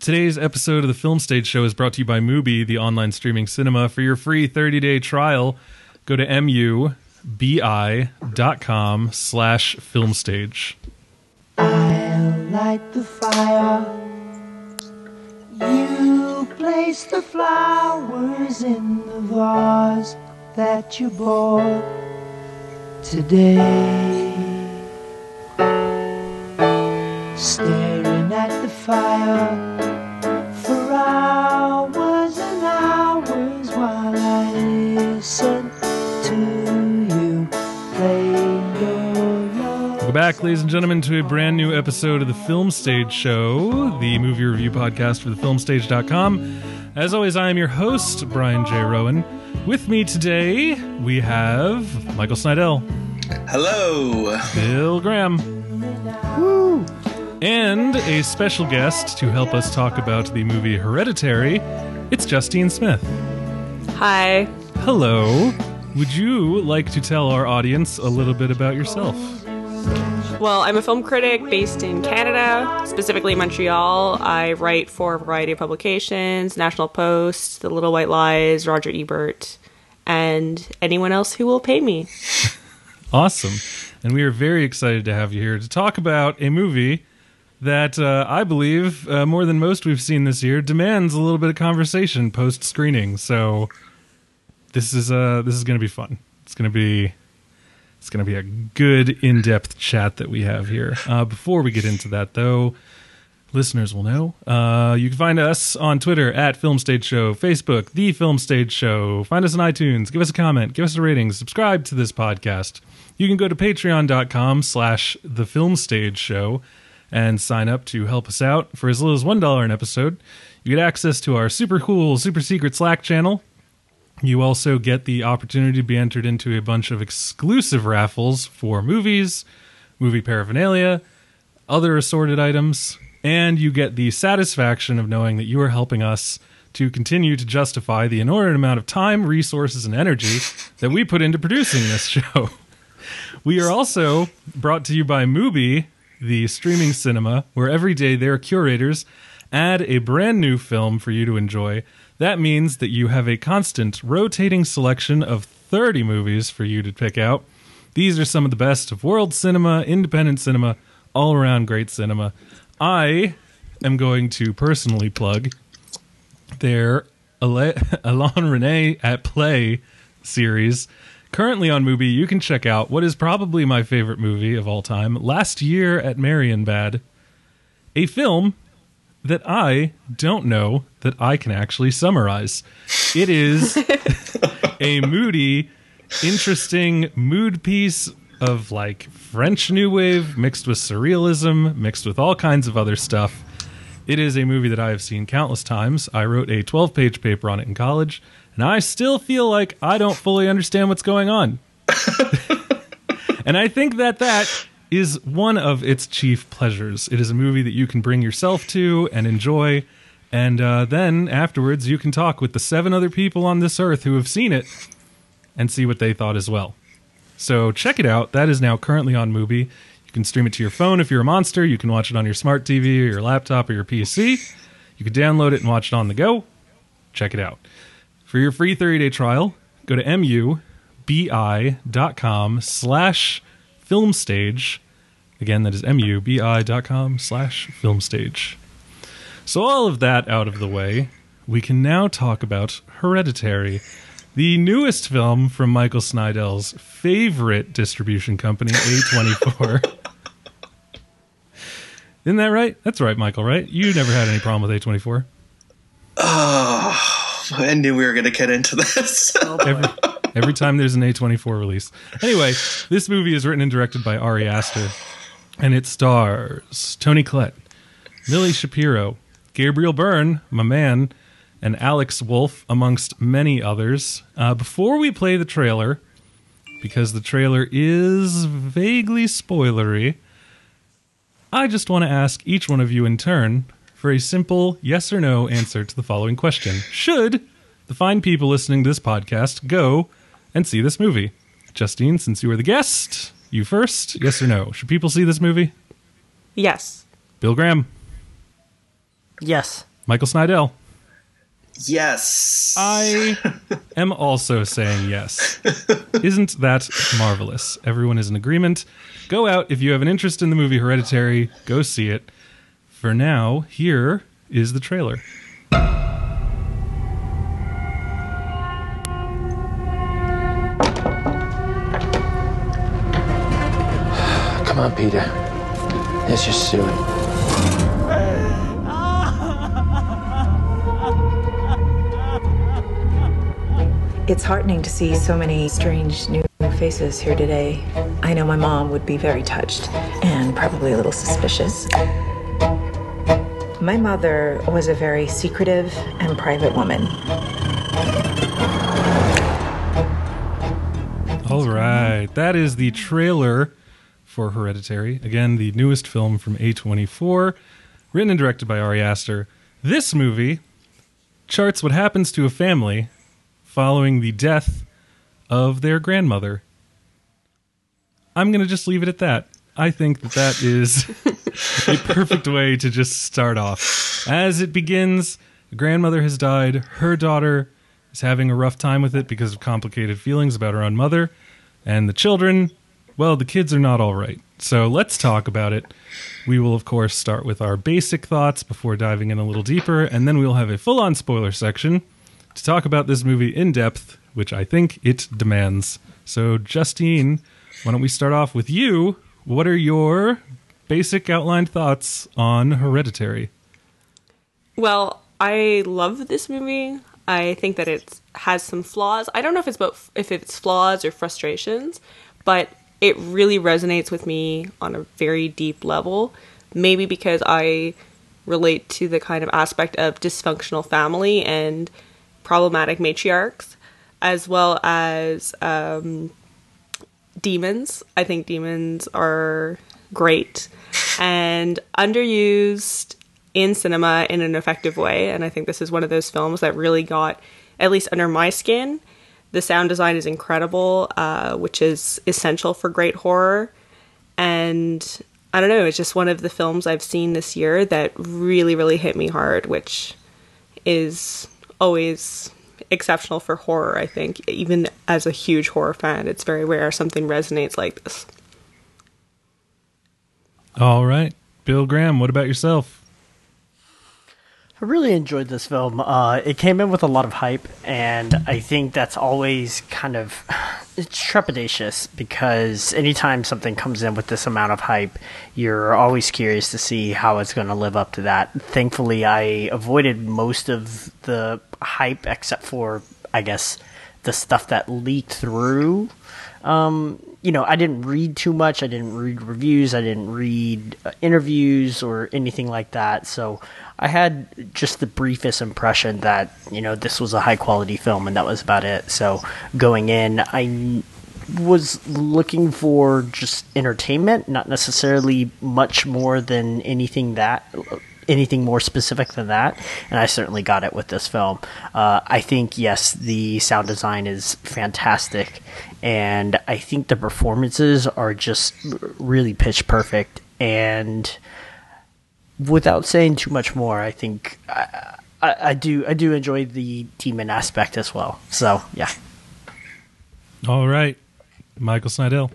Today's episode of the Film Stage Show is brought to you by Mubi, the online streaming cinema. For your free 30-day trial, go to mubi.com slash filmstage. I'll light the fire. You place the flowers in the vase that you bought today. Staring at the fire back, ladies and gentlemen, to a brand new episode of the Film Stage Show, the movie review podcast for thefilmstage.com. As always, I am your host, Brian J. Rowan. With me today, we have Michael Snydell, Hello. Bill Graham, Woo. and a special guest to help us talk about the movie Hereditary. It's Justine Smith. Hi. Hello. Would you like to tell our audience a little bit about yourself? Well, I'm a film critic based in Canada, specifically Montreal. I write for a variety of publications National Post, The Little White Lies, Roger Ebert, and anyone else who will pay me. Awesome. And we are very excited to have you here to talk about a movie that uh, I believe, uh, more than most we've seen this year, demands a little bit of conversation post screening. So this is uh, this is going to be fun. It's going to be it's going to be a good in depth chat that we have here. Uh, before we get into that, though, listeners will know. Uh, you can find us on Twitter at Film Stage Show, Facebook, The Film Stage Show. Find us on iTunes. Give us a comment. Give us a rating. Subscribe to this podcast. You can go to patreon.com slash The Film Stage Show and sign up to help us out for as little as $1 an episode. You get access to our super cool, super secret Slack channel. You also get the opportunity to be entered into a bunch of exclusive raffles for movies, movie paraphernalia, other assorted items, and you get the satisfaction of knowing that you are helping us to continue to justify the inordinate amount of time, resources, and energy that we put into producing this show. We are also brought to you by Mubi, the streaming cinema, where every day their curators add a brand new film for you to enjoy. That means that you have a constant rotating selection of 30 movies for you to pick out. These are some of the best of world cinema, independent cinema, all around great cinema. I am going to personally plug their Alain Resnais at Play series. Currently on Mubi, you can check out what is probably my favorite movie of all time, Last Year at Marienbad, a film that I don't know that I can actually summarize. It is a moody, interesting mood piece of like French New Wave mixed with surrealism, mixed with all kinds of other stuff. It is a movie that I have seen countless times. I wrote a 12 page paper on it in college, and I still feel like I don't fully understand what's going on. and I think that that is one of its chief pleasures. It is a movie that you can bring yourself to and enjoy. And uh, then afterwards, you can talk with the seven other people on this earth who have seen it and see what they thought as well. So check it out. That is now currently on Mubi. You can stream it to your phone if you're a monster. You can watch it on your smart TV or your laptop or your PC. You can download it and watch it on the go. Check it out. For your free 30-day trial, go to mubi.com slash filmstage. Again, that is mubi.com slash filmstage. So all of that out of the way, we can now talk about Hereditary, the newest film from Michael Snydell's favorite distribution company, A24. Isn't that right? That's right, Michael, right? You never had any problem with A24. Oh, I knew we were going to get into this. Oh, Every, every time there's an A24 release. Anyway, this movie is written and directed by Ari Aster, and it stars Toni Collette, Millie Shapiro, Gabriel Byrne, my man, and Alex Wolff, amongst many others. Uh, before we play the trailer, because the trailer is vaguely spoilery, I just want to ask each one of you in turn for a simple yes or no answer to the following question Should the fine people listening to this podcast go and see this movie? Justine, since you were the guest, you first. Yes or no? Should people see this movie? Yes. Bill Graham, Yes. Michael Snydell. Yes. I am also saying yes. Isn't that marvelous? Everyone is in agreement. Go out if you have an interest in the movie Hereditary, go see it. For now, here is the trailer. Come on, Peter. Let's just do it. It's heartening to see so many strange new faces here today. I know my mom would be very touched and probably a little suspicious. My mother was a very secretive and private woman. All right. That is the trailer for Hereditary. Again, the newest film from A24, written and directed by Ari Aster. This movie charts what happens to a family following the death of their grandmother. I'm going to just leave it at that. I think that that is a perfect way to just start off. As it begins, the grandmother has died. Her daughter is having a rough time with it because of complicated feelings about her own mother. And the children, well, the kids are not all right. So let's talk about it. We will, of course, start with our basic thoughts before diving in a little deeper, and then we will have a full on spoiler section to talk about this movie in depth, which I think it demands. So, Justine, why don't we start off with you? What are your basic outlined thoughts on Hereditary? Well, I love this movie. I think that it has some flaws. I don't know if it's about if it's flaws or frustrations, but it really resonates with me on a very deep level. Maybe because I relate to the kind of aspect of dysfunctional family and problematic matriarchs, as well as um, demons. I think demons are great and underused in cinema in an effective way. And I think this is one of those films that really got, at least under my skin, the sound design is incredible, uh, which is essential for great horror. And I don't know, it's just one of the films I've seen this year that really, really hit me hard, which is always exceptional for horror, I think. Even as a huge horror fan, it's very rare something resonates like this. All right. Bill Graham, what about yourself? I really enjoyed this film. Uh, it came in with a lot of hype, and I think that's always kind of it's trepidatious because anytime something comes in with this amount of hype, you're always curious to see how it's going to live up to that. Thankfully, I avoided most of the hype except for, I guess, the stuff that leaked through. Um, you know, I didn't read too much. I didn't read reviews. I didn't read uh, interviews or anything like that. So I had just the briefest impression that, you know, this was a high quality film and that was about it. So going in, I was looking for just entertainment, not necessarily much more than anything that anything more specific than that, and I certainly got it with this film. Uh, I think yes, the sound design is fantastic, and I think the performances are just really pitch perfect. And without saying too much more, I think I, I, I do I do enjoy the demon aspect as well. So yeah. All right. Michael Snydell.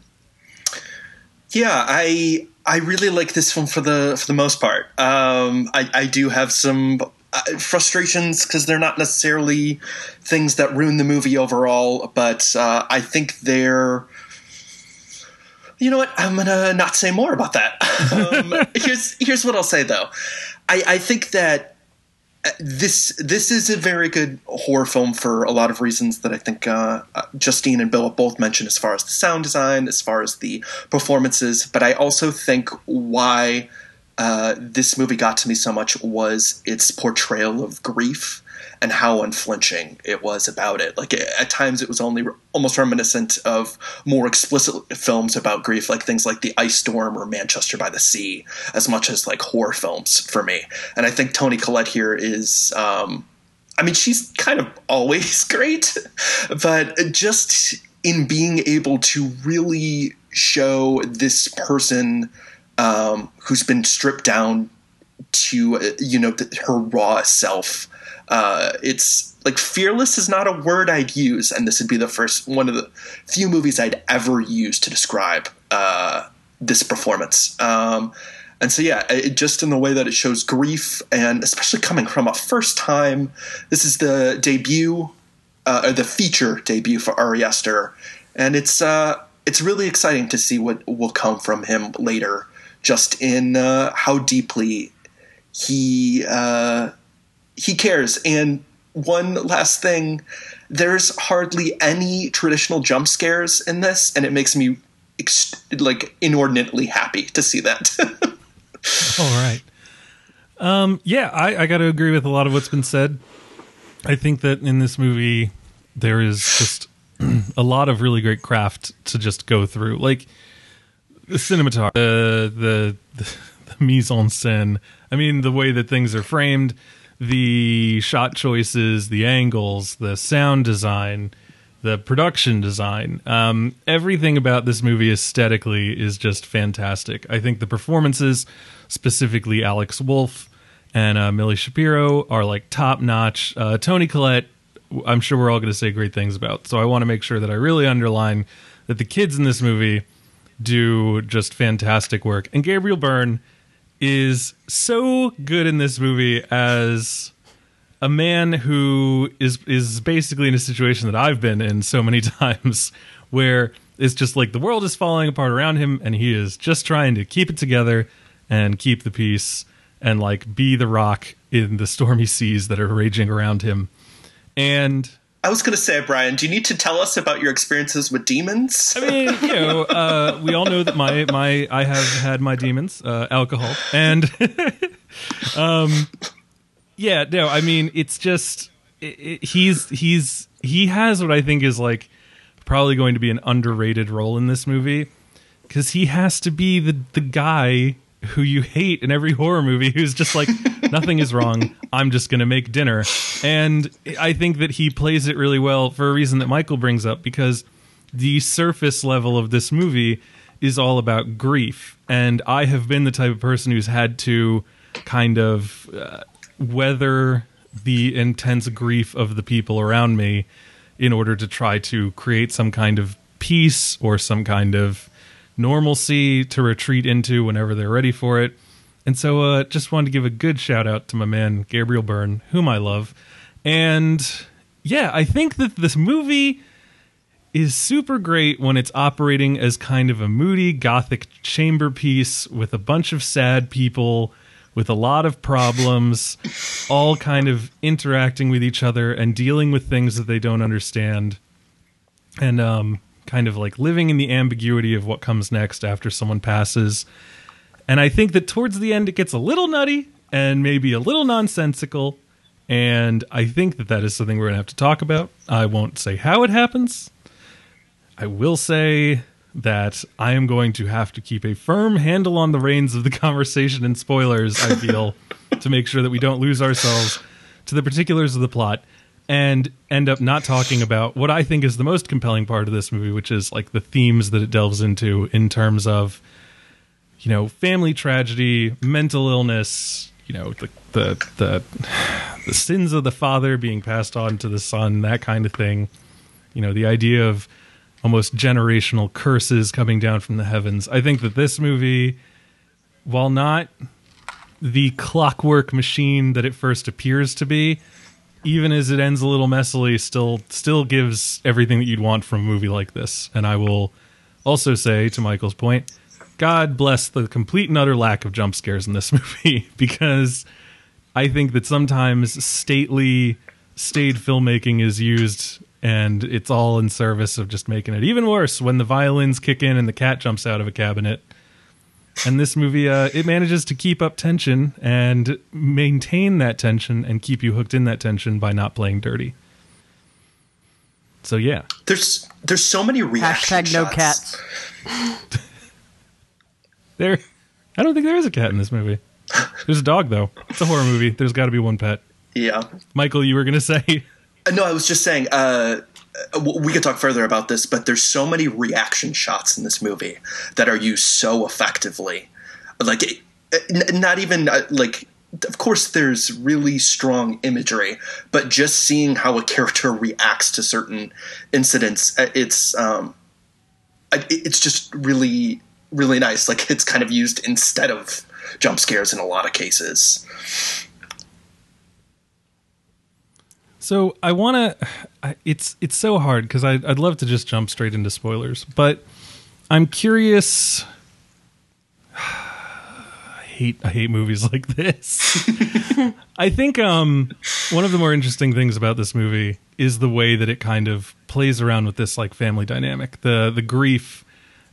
Yeah, I I really like this film for the for the most part. Um, I, I do have some uh, frustrations because they're not necessarily things that ruin the movie overall, but uh, I think they're. You know what? I'm gonna not say more about that. um, here's here's what I'll say though. I, I think that this this is a very good horror film for a lot of reasons that I think uh, Justine and Bill both mentioned as far as the sound design, as far as the performances. But I also think why uh, this movie got to me so much was its portrayal of grief and how unflinching it was about it. Like at times, it was only almost reminiscent of more explicit films about grief, like things like The Ice Storm or Manchester by the Sea, as much as like horror films for me. And I think Toni Collette here is. Um, I mean, she's kind of always great, but just in being able to really show this person um, who's been stripped down to uh, you know her raw self. Uh, it's like fearless is not a word I'd use, and this would be the first one of the few movies I'd ever use to describe uh, this performance. Um, and so, yeah, it, just in the way that it shows grief, and especially coming from a first time, this is the debut, uh, or the feature debut for Ari Aster, and it's uh, it's really exciting to see what will come from him later, just in uh, how deeply he uh, he cares. And one last thing, there's hardly any traditional jump scares in this, and it makes me ex- like inordinately happy to see that. All right. Um, yeah, I, I got to agree with a lot of what's been said. I think that in this movie, there is just a lot of really great craft to just go through. Like the cinematography, the, the, the, the mise en scène. I mean, the way that things are framed, the shot choices, the angles, the sound design, the production design. Um, everything about this movie aesthetically is just fantastic. I think the performances, specifically Alex Wolff and uh, Millie Shapiro, are like top notch. Uh, Toni Collette, I'm sure we're all going to say great things about. So I want to make sure that I really underline that the kids in this movie do just fantastic work. And Gabriel Byrne is so good in this movie as a man who is is basically in a situation that I've been in so many times where it's just like the world is falling apart around him and he is just trying to keep it together and keep the peace and like be the rock in the stormy seas that are raging around him. And I was going to say, Brian, do you need to tell us about your experiences with demons? I mean, you know, uh, we all know that my my I have had my demons, uh, alcohol, and um, yeah, no, I mean, it's just it, it, he's he's he has what I think is like probably going to be an underrated role in this movie because he has to be the the guy who you hate in every horror movie who's just like nothing is wrong. I'm just going to make dinner. And i think that he plays it really well for a reason that michael brings up because the surface level of this movie is all about grief. And i have been the type of person who's had to kind of uh, weather the intense grief of the people around me in order to try to create some kind of peace or some kind of normalcy to retreat into whenever they're ready for it. And so, uh, just wanted to give a good shout out to my man Gabriel Byrne, whom I love. And yeah, I think that this movie is super great when it's operating as kind of a moody gothic chamber piece with a bunch of sad people with a lot of problems, all kind of interacting with each other and dealing with things that they don't understand. And um kind of like living in the ambiguity of what comes next after someone passes. And I think that towards the end it gets a little nutty and maybe a little nonsensical. And I think that that is something we're going to have to talk about. I won't say how it happens. I will say that I am going to have to keep a firm handle on the reins of the conversation and spoilers, I feel, to make sure that we don't lose ourselves to the particulars of the plot and end up not talking about what I think is the most compelling part of this movie, which is like the themes that it delves into in terms of, you know, family tragedy, mental illness, you know, the the the, the sins of the father being passed on to the son, that kind of thing. You know, the idea of almost generational curses coming down from the heavens. I think that this movie, while not the clockwork machine that it first appears to be, even as it ends a little messily, still still gives everything that you'd want from a movie like this. And I will also say, to Michael's point, God bless the complete and utter lack of jump scares in this movie because I think that sometimes stately, staid filmmaking is used and it's all in service of just making it even worse when the violins kick in and the cat jumps out of a cabinet. And this movie, uh, it manages to keep up tension and maintain that tension and keep you hooked in that tension by not playing dirty. So yeah, There's there's so many reaction Hashtag no shots. cats. there. I don't think there is a cat in this movie. There's a dog though. It's a horror movie. There's got to be one pet. Yeah. Michael, you were gonna say Uh, No, I was just saying. Uh, w- we could talk further about this, but there's so many reaction shots in this movie that are used so effectively. Like, n- not even uh, like of course there's really strong imagery but just seeing how a character reacts to certain incidents uh, it's um it's just really really nice like it's kind of used instead of jump scares in a lot of cases So I want to. It's it's so hard because I'd, I'd love to just jump straight into spoilers, but I'm curious. I hate I hate movies like this. I think um, one of the more interesting things about this movie is the way that it kind of plays around with this like family dynamic, the the grief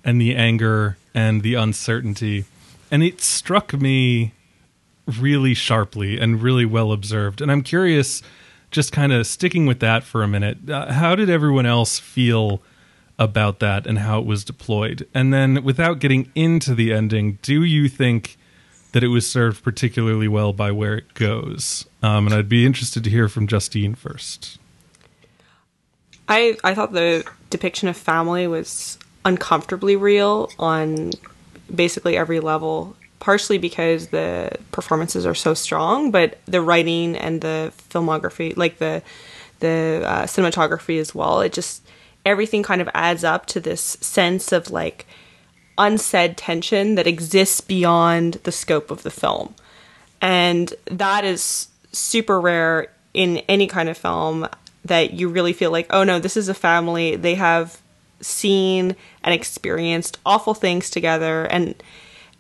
and the anger and the uncertainty, and it struck me really sharply and really well observed. And I'm curious, just kind of sticking with that for a minute, uh, how did everyone else feel about that and how it was deployed? And then, without getting into the ending, do you think that it was served particularly well by where it goes? Um, and I'd be interested to hear from Justine first. I I thought the depiction of family was uncomfortably real on basically every level. Partially because the performances are so strong, but the writing and the filmography, like the the uh, cinematography as well, it just everything kind of adds up to this sense of like unsaid tension that exists beyond the scope of the film. And that is super rare in any kind of film that you really feel like, oh no, this is a family. They have seen and experienced awful things together and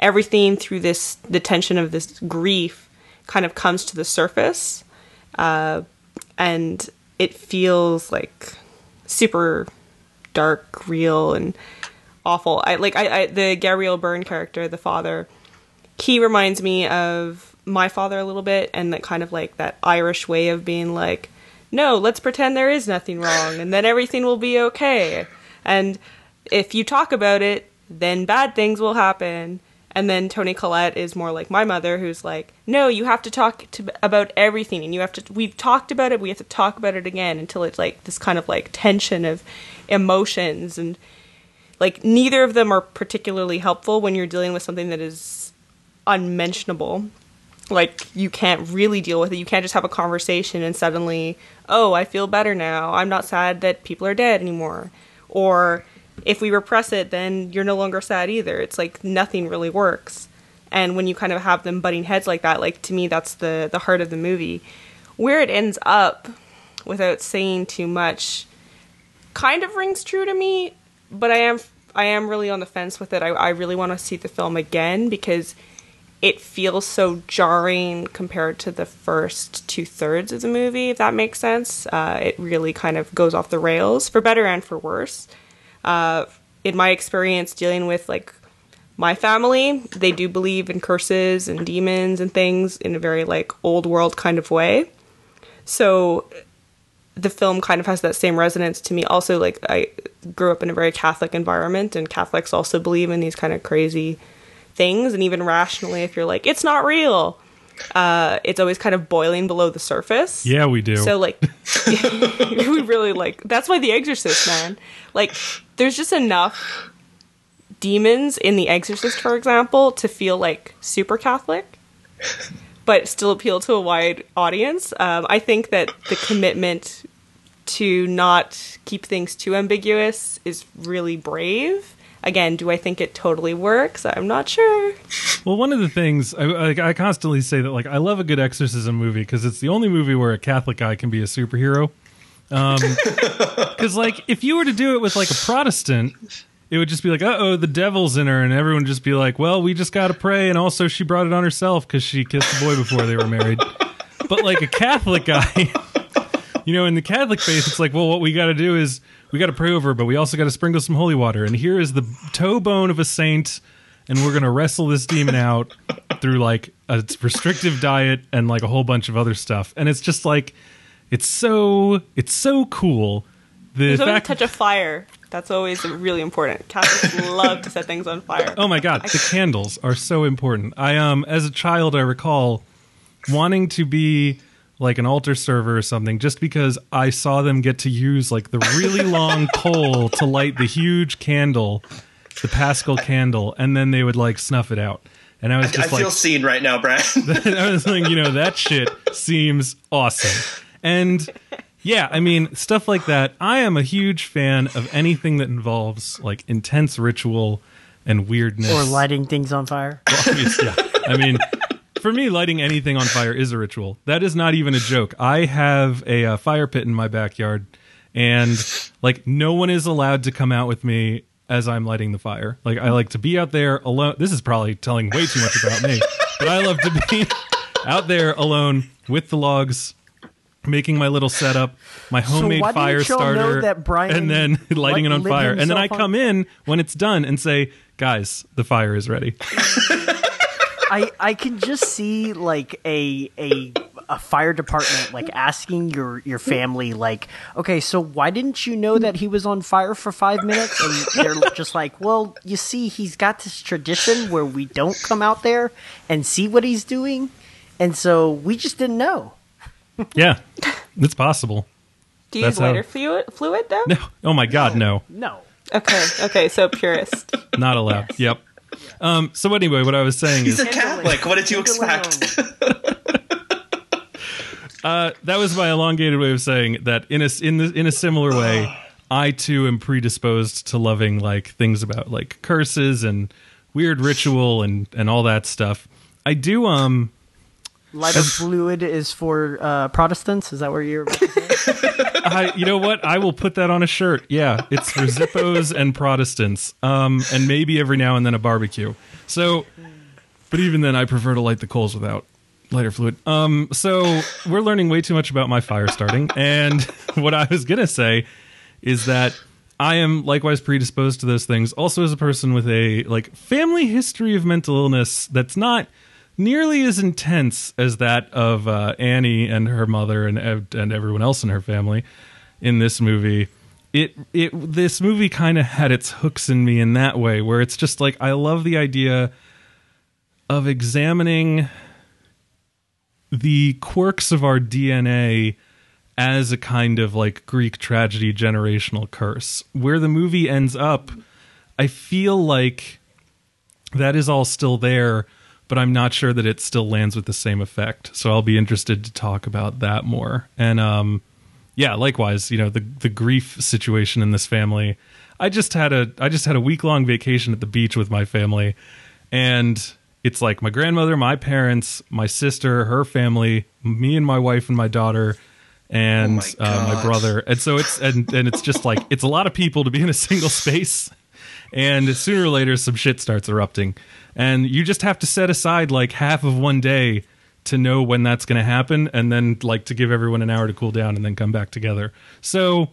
everything through this the tension of this grief kind of comes to the surface uh, and it feels like super dark real and awful. I like I, I the gabriel byrne character the father he reminds me of my father a little bit and that kind of like that irish way of being like no let's pretend there is nothing wrong and then everything will be okay. And if you talk about it then bad things will happen and then Toni Collette is more like my mother, who's like, no, you have to talk to, about everything, and you have to. We've talked about it. We have to talk about it again until it's like this kind of like tension of emotions, and like neither of them are particularly helpful when you're dealing with something that is unmentionable. Like you can't really deal with it. You can't just have a conversation and suddenly, oh, I feel better now. I'm not sad that people are dead anymore, or if we repress it, then you're no longer sad either. It's like nothing really works. And when you kind of have them butting heads like that, like to me, that's the the heart of the movie. Where it ends up, without saying too much, kind of rings true to me. But I am I am really on the fence with it. I, I really want to see the film again because it feels so jarring compared to the first two thirds of the movie. If that makes sense, uh, it really kind of goes off the rails for better and for worse uh, in my experience dealing with like my family, they do believe in curses and demons and things in a very like old world kind of way. So the film kind of has that same resonance to me. Also, like I grew up in a very Catholic environment, and Catholics also believe in these kind of crazy things, and even rationally, if you're like, it's not real, uh, it's always kind of boiling below the surface. Yeah, we do. So like, we really like. That's why The Exorcist, man. Like, there's just enough demons in The Exorcist, for example, to feel like super Catholic, but still appeal to a wide audience. Um, I think that the commitment to not keep things too ambiguous is really brave. Again, do I think it totally works? I'm not sure. Well, one of the things I, I, I constantly say that like I love a good exorcism movie because it's the only movie where a Catholic guy can be a superhero. Because like if you were to do it with like a Protestant, it would just be like, uh oh, the devil's in her, and everyone would just be like, well, we just got to pray, and also she brought it on herself because she kissed a boy before they were married. but like a Catholic guy, you know, in the Catholic faith, it's like, well, what we got to do is we got to pray over, but we also got to sprinkle some holy water, and here is the toe bone of a saint, and we're gonna wrestle this demon out through like a restrictive diet and like a whole bunch of other stuff, and it's just like it's so it's so cool. The There's always a touch of fire. That's always really important. Catholics love to set things on fire. oh my god, the candles are so important. I um as a child, I recall wanting to be like an altar server or something just because I saw them get to use like the really long pole to light the huge candle, the Paschal candle, and then they would like snuff it out. And I was I just like, feel seen right now, Brian. I was like, you know, that shit seems awesome. And yeah, I mean, stuff like that. I am a huge fan of anything that involves like intense ritual and weirdness. Or lighting things on fire. Obvious- yeah. I mean, for me, lighting anything on fire is a ritual. That is not even a joke. I have a, uh fire pit in my backyard, and like no one is allowed to come out with me as I'm lighting the fire. Like I like to be out there alone. This is probably telling way too much about me, but I love to be out there alone with the logs. Making my little setup, my homemade didn't fire starter, and then lighting it on fire. And then I come in when it's done and say, "Guys, the fire is ready." I I can just see like a a a fire department like asking your your family like, okay, so why didn't you know that he was on fire for five minutes? And they're just like, well, you see, he's got this tradition where we don't come out there and see what he's doing, and so we just didn't know. Yeah, it's possible. Do you That's use how- lighter fluid, fluid though? No. Oh my God, no. No. Okay, okay, so purist. Not allowed. Yep. Um, so anyway, what I was saying He's is a Catholic. What did you expect? uh, that was my elongated way of saying that in a in the, in a similar way, I too am predisposed to loving like things about like curses and weird ritual and and all that stuff. I do um Lighter fluid is for uh, Protestants. Is that where you're? About to say? I, you know what? I will put that on a shirt. Yeah, it's for Zippos and Protestants, um, and maybe every now and then a barbecue. So, but even then, I prefer to light the coals without lighter fluid. Um, so we're learning way too much about my fire starting, and what I was gonna say is that I am likewise predisposed to those things. Also, as a person with a like family history of mental illness, that's not nearly as intense as that of uh, Annie and her mother and and everyone else in her family in this movie. It it this movie kind of had its hooks in me in that way, where it's just like I love the idea of examining the quirks of our DNA as a kind of like Greek tragedy generational curse. Where the movie ends up, I feel like that is all still there, but I'm not sure that it still lands with the same effect. So I'll be interested to talk about that more. And um yeah, likewise, you know, the the grief situation in this family. I just had a I just had a week long vacation at the beach with my family and it's like my grandmother, my parents, my sister, her family, me and my wife and my daughter and Oh my uh, my brother. And so it's and and it's just like it's a lot of people to be in a single space and sooner or later some shit starts erupting and you just have to set aside like half of one day to know when that's going to happen and then like to give everyone an hour to cool down and then come back together. So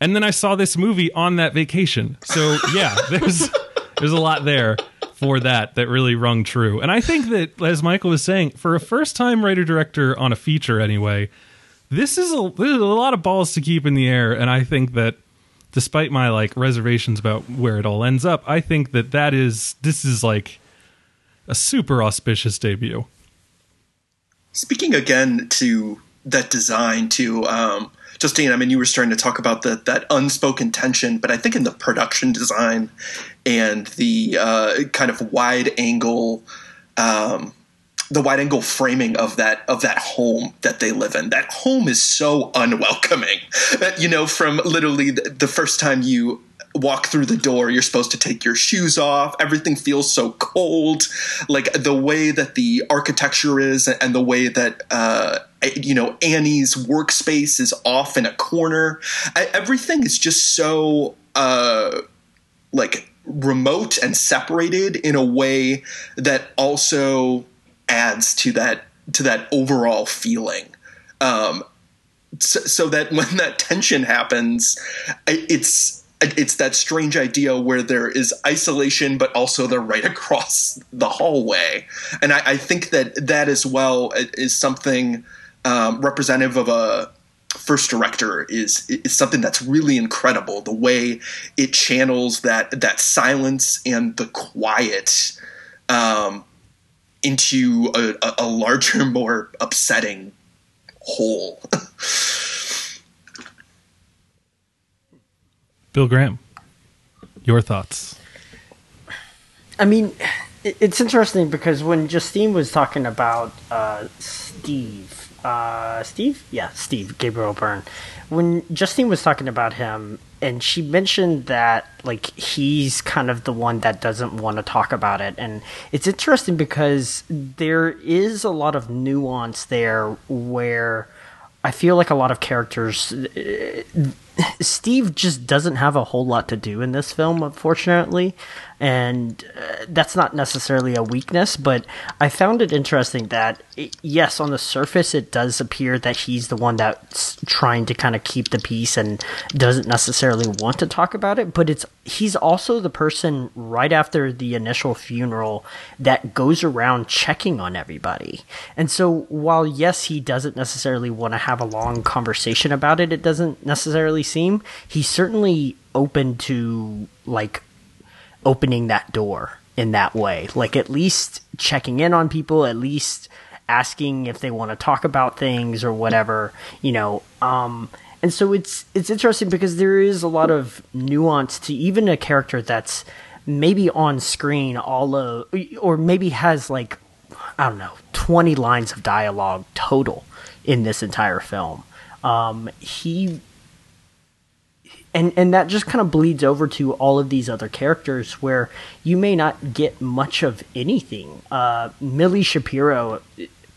and then i saw this movie on that vacation. So yeah there's there's a lot there for that that really rung true. And i think that as michael was saying for a first time writer director on a feature anyway this is a there's a lot of balls to keep in the air. And i think that despite my like reservations about where it all ends up i think that that is this is like a super auspicious debut. Speaking again to that design, to um, Justine, I mean, you were starting to talk about the, that unspoken tension, but I think in the production design and the uh, kind of wide angle, um, the wide angle framing of that of that home that they live in, that home is so unwelcoming. You know, from literally the, first time you walk through the door you're supposed to take your shoes off. Everything feels so cold. Like the way that the architecture is and the way that uh you know annie's workspace is off in a corner everything is just so uh like remote and separated in a way that also adds to that to that overall feeling. Um so, so that when that tension happens it's it's that strange idea where there is isolation but also they're right across the hallway. And i, I think that that as well is something um, representative of a first director is is something that's really incredible. The way it channels that that silence and the quiet um, into a, a- a larger more upsetting whole bill graham your thoughts. I mean, it's interesting because when Justine was talking about uh, Steve, uh, Steve, yeah, Steve Gabriel Byrne, when Justine was talking about him, and she mentioned that like he's kind of the one that doesn't want to talk about it, and it's interesting because there is a lot of nuance there where I feel like a lot of characters. Eh, Steve just doesn't have a whole lot to do in this film, unfortunately, and uh, that's not necessarily a weakness. But I found it interesting that, it, yes, on the surface, it does appear that he's the one that's trying to kind of keep the peace and doesn't necessarily want to talk about it. But it's he's also the person right after the initial funeral that goes around checking on everybody. And so, while yes, he doesn't necessarily want to have a long conversation about it, it doesn't necessarily seem he's certainly open to like opening that door in that way. Like at least checking in on people, at least asking if they want to talk about things or whatever, you know. Um and so it's it's interesting because there is a lot of nuance to even a character that's maybe on screen all of or maybe has like I don't know, 20 lines of dialogue total in this entire film. Um he and and that just kind of bleeds over to all of these other characters where you may not get much of anything. Uh, Millie Shapiro,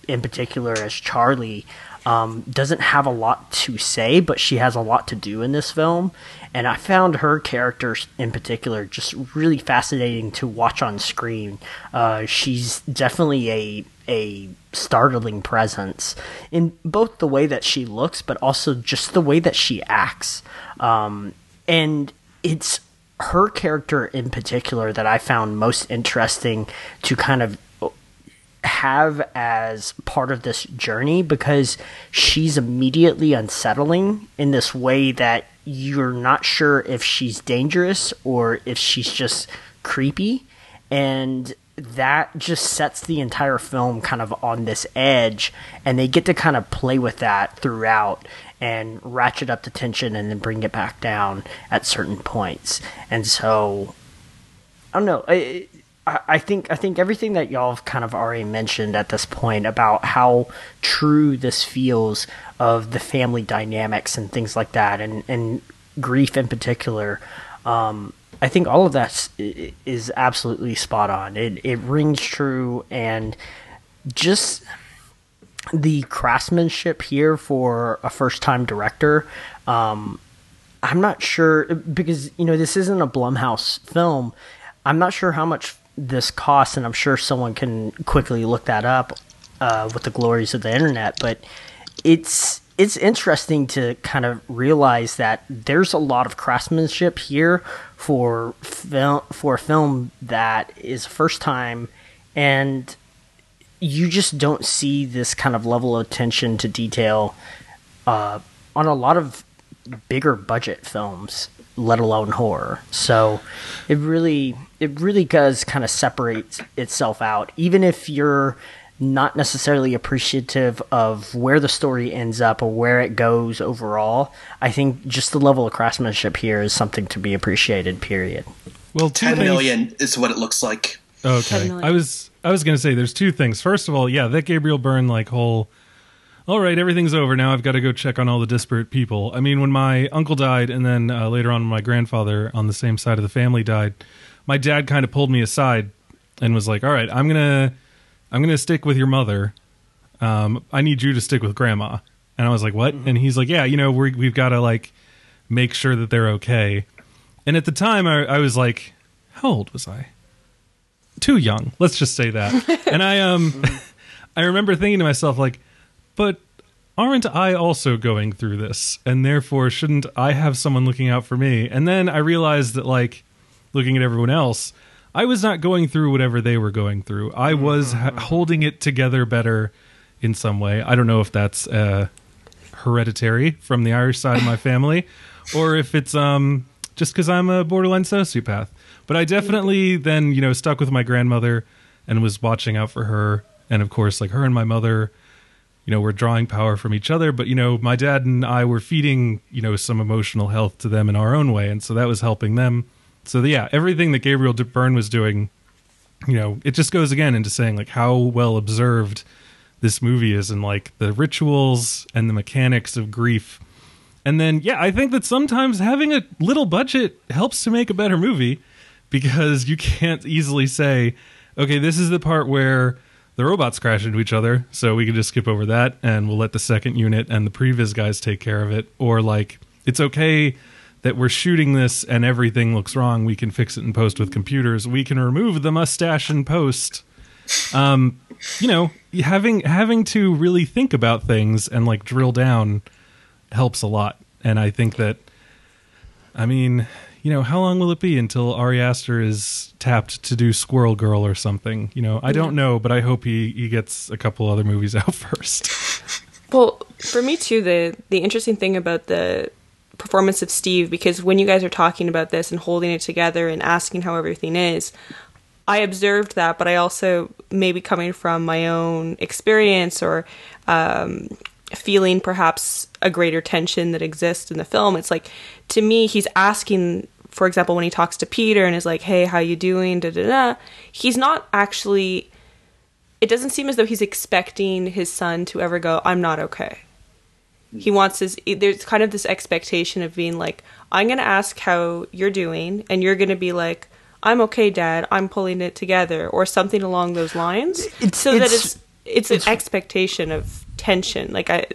in particular, as Charlie, um, doesn't have a lot to say, but she has a lot to do in this film. And I found her character in particular just really fascinating to watch on screen. Uh, she's definitely a a startling presence in both the way that she looks, but also just the way that she acts. Um, and it's her character in particular that I found most interesting to kind of have as part of this journey because she's immediately unsettling in this way that you're not sure if she's dangerous or if she's just creepy. And that just sets the entire film kind of on this edge. And they get to kind of play with that throughout and ratchet up the tension and then bring it back down at certain points. And so i don't know I think I think everything that y'all have kind of already mentioned at this point about how true this feels of the family dynamics and things like that, and and grief in particular. Um, I think all of that is absolutely spot on. It it rings true, and just the craftsmanship here for a first time director. Um, I'm not sure because you know this isn't a Blumhouse film. I'm not sure how much this costs, and I'm sure someone can quickly look that up uh, with the glories of the internet. But it's it's interesting to kind of realize that there's a lot of craftsmanship here for film for a film that is first time and you just don't see this kind of level of attention to detail uh, on a lot of bigger budget films let alone horror so it really it really does kind of separate itself out even if you're not necessarily appreciative of where the story ends up or where it goes overall. I think just the level of craftsmanship here is something to be appreciated. Period. Well, two Ten things- million is what it looks like. Okay, I was I was gonna say there's two things. First of all, yeah, that Gabriel Byrne like whole. All right, everything's over now. I've got to go check on all the disparate people. I mean, when my uncle died, and then uh, later on, my grandfather on the same side of the family died, my dad kind of pulled me aside and was like, "All right, I'm gonna, I'm gonna stick with your mother. Um, I need you to stick with grandma." And I was like, "What?" And he's like, "Yeah, you know, we we've got to like make sure that they're okay." And at the time, I, I was like, "How old was I?" too young. Let's just say that. and I um I remember thinking to myself like, but aren't I also going through this? And therefore shouldn't I have someone looking out for me? And then I realized that like looking at everyone else, I was not going through whatever they were going through. I was ha- holding it together better in some way. I don't know if that's uh hereditary from the Irish side of my family or if it's um just cuz I'm a borderline sociopath. But I definitely then, you know, stuck with my grandmother and was watching out for her and of course like her and my mother you know, we're drawing power from each other, but you know, my dad and I were feeding, you know, some emotional health to them in our own way, and so that was helping them. So yeah, everything that Gabriel Byrne was doing you know, it just goes again into saying like how well observed this movie is and like the rituals and the mechanics of grief. And then yeah, I think that sometimes having a little budget helps to make a better movie because you can't easily say, okay, this is the part where the robots crash into each other, so we can just skip over that and we'll let the second unit and the previs guys take care of it. Or like it's okay that we're shooting this and everything looks wrong. We can fix it in post with computers. We can remove the mustache in post. Um, you know, having having to really think about things and like drill down helps a lot. And I think that, I mean, you know, how long will it be until Ari Aster is tapped to do Squirrel Girl or something? You know, I don't know, but I hope he he gets a couple other movies out first. Well, for me too, the the interesting thing about the performance of Steve, because when you guys are talking about this and holding it together and asking how everything is, I observed that, but I also maybe coming from my own experience or um, feeling perhaps a greater tension that exists in the film. It's like to me, he's asking, for example, when he talks to Peter and is like, "Hey, how you doing?" Da da da. He's not actually. It doesn't seem as though he's expecting his son to ever go, "I'm not okay." He hmm. wants his. There's kind of this expectation of being like, "I'm going to ask how you're doing," and you're going to be like, "I'm okay, Dad. I'm pulling it together," or something along those lines, It's- so that it's- it's it's, an expectation of tension. Like I,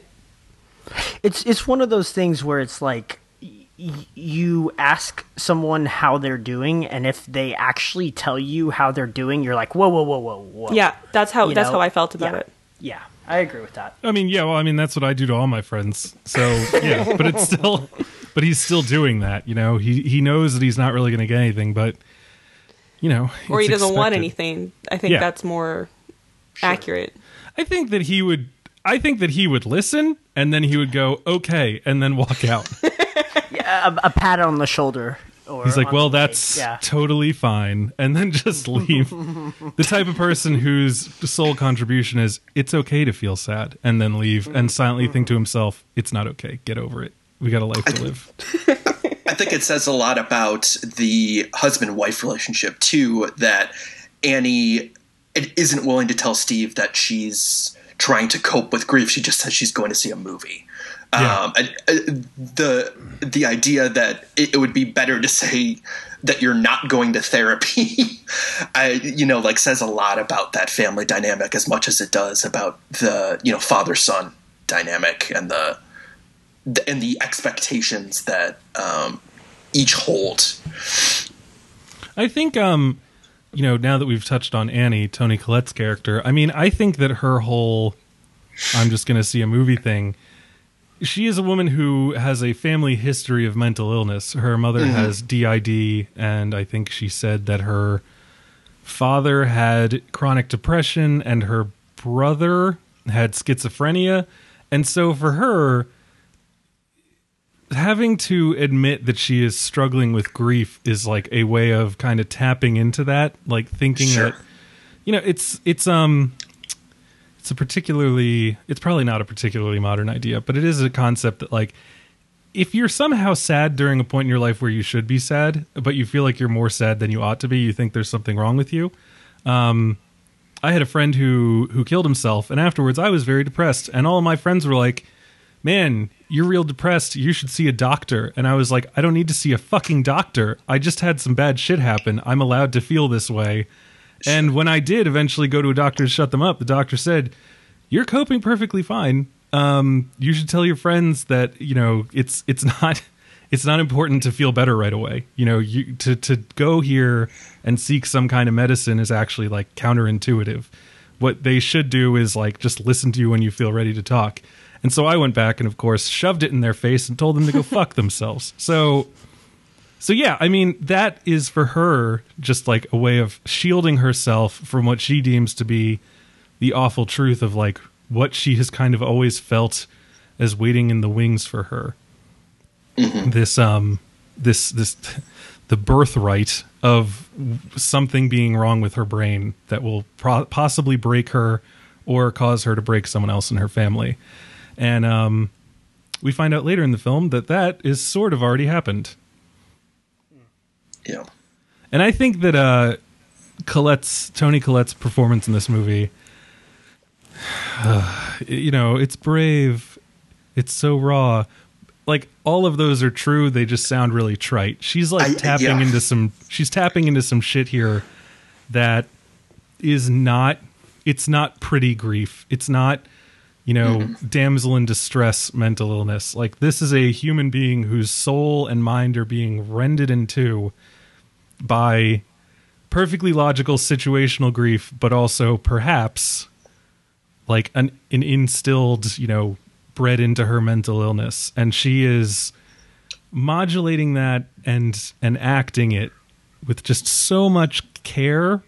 It's it's one of those things where it's like y- you ask someone how they're doing, and if they actually tell you how they're doing, you're like, whoa, whoa, whoa, whoa, whoa. yeah, that's how You that's know? how I felt about Yeah. it. Yeah, I agree with that. I mean, yeah, well, I mean that's what I do to all my friends. So yeah, but it's still, but he's still doing that. You know, he he knows that he's not really going to get anything, but you know, Or he doesn't want anything. I think Yeah. that's more accurate. I think that he would. I think that he would listen, and then he would go okay, and then walk out. Yeah, a, a pat on the shoulder. Or He's like, well, that's yeah. totally fine, and then just leave. the type of person whose sole contribution is it's okay to feel sad, and then leave, and mm-hmm. silently think to mm-hmm. himself, it's not okay. Get over it. We got a life to live. I think it says a lot about the husband wife relationship too that Annie it isn't willing to tell Steve that she's trying to cope with grief. She just says she's going to see a movie. Yeah. Um, and, uh, the the idea that it, it would be better to say that you're not going to therapy, I you know like says a lot about that family dynamic as much as it does about the you know father son dynamic and the the- and the expectations that um, each hold. I think, um, you know, now that we've touched on Annie, Toni Collette's character, I mean, I think that her whole I'm just going to see a movie thing, she is a woman who has a family history of mental illness. Her mother mm-hmm. has DID, and I think she said that her father had chronic depression and her brother had schizophrenia. And so for her, having to admit that she is struggling with grief is like a way of kind of tapping into that like thinking Sure. that you know it's it's um it's a particularly it's probably not a particularly modern idea but it is a concept that like if you're somehow sad during a point in your life where you should be sad but you feel like you're more sad than you ought to be you think there's something wrong with you um i had a friend who who killed himself and afterwards i was very depressed and all of my friends were like man, you're real depressed. You should see a doctor. And I was like, I don't need to see a fucking doctor. I just had some bad shit happen. I'm allowed to feel this way. And when I did eventually go to a doctor to shut them up, the doctor said, You're coping perfectly fine. Um, you should tell your friends that, you know, it's it's not it's not important to feel better right away. You know, you to to go here and seek some kind of medicine is actually like counterintuitive. What they should do is like just listen to you when you feel ready to talk. And so I went back and of course shoved it in their face and told them to go fuck themselves. So so yeah, I mean that is for her just like a way of shielding herself from what she deems to be the awful truth of like what she has kind of always felt as waiting in the wings for her. This um this this the birthright of something being wrong with her brain that will pro- possibly break her or cause her to break someone else in her family. And um we find out later in the film that that is sort of already happened. Know, And I think that uh Collette's Toni Collette's performance in this movie. you know, it's brave. It's so raw. Like all of those are true. They just sound really trite. She's like I- tapping yeah. into some. She's tapping into some shit here that is not. It's not pretty grief. It's not. You know, damsel in distress mental illness. Like this is a human being whose soul and mind are being rended in two by perfectly logical situational grief, but also perhaps like an an instilled, you know, bred into her mental illness, and she is modulating that and and acting it with just so much care.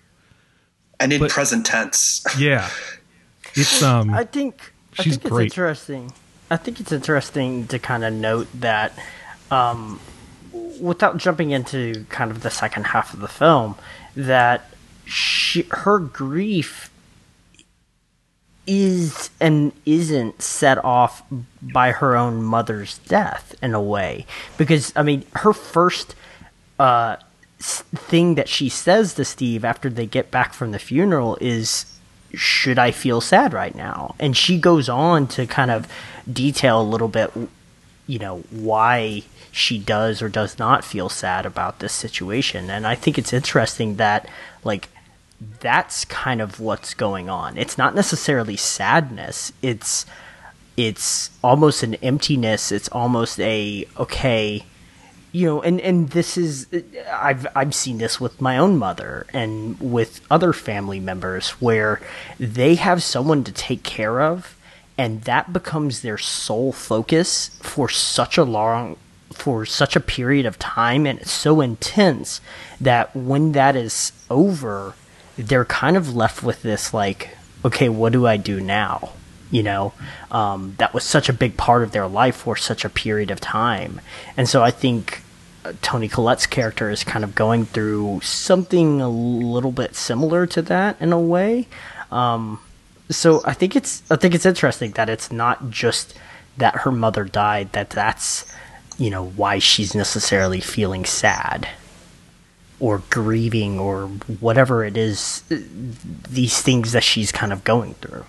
and in But- present tense. Yeah, it's um. I think I She's think it's great. interesting. I think it's interesting to kind of note that, um, without jumping into kind of the second half of the film, that she her grief is and isn't set off by her own mother's death in a way because I mean her first uh, thing that she says to Steve after they get back from the funeral is should I feel sad right now? And she goes on to kind of detail a little bit, you know, why she does or does not feel sad about this situation. And I think it's interesting that, like, that's kind of what's going on. It's not necessarily sadness. It's it's almost an emptiness. It's almost a okay, you know, and and this is I've I've seen this with my own mother and with other family members where they have someone to take care of and that becomes their sole focus for such a long for such a period of time. And it's so intense that when that is over they're kind of left with this like okay what do i do now you know um, that was such a big part of their life for such a period of time. And so i think uh, toni collette's character is kind of going through something a little bit similar to that in a way. Um, so i think it's i think it's interesting that it's not just that her mother died that that's you know why she's necessarily feeling sad or grieving or whatever it is uh, these things that she's kind of going through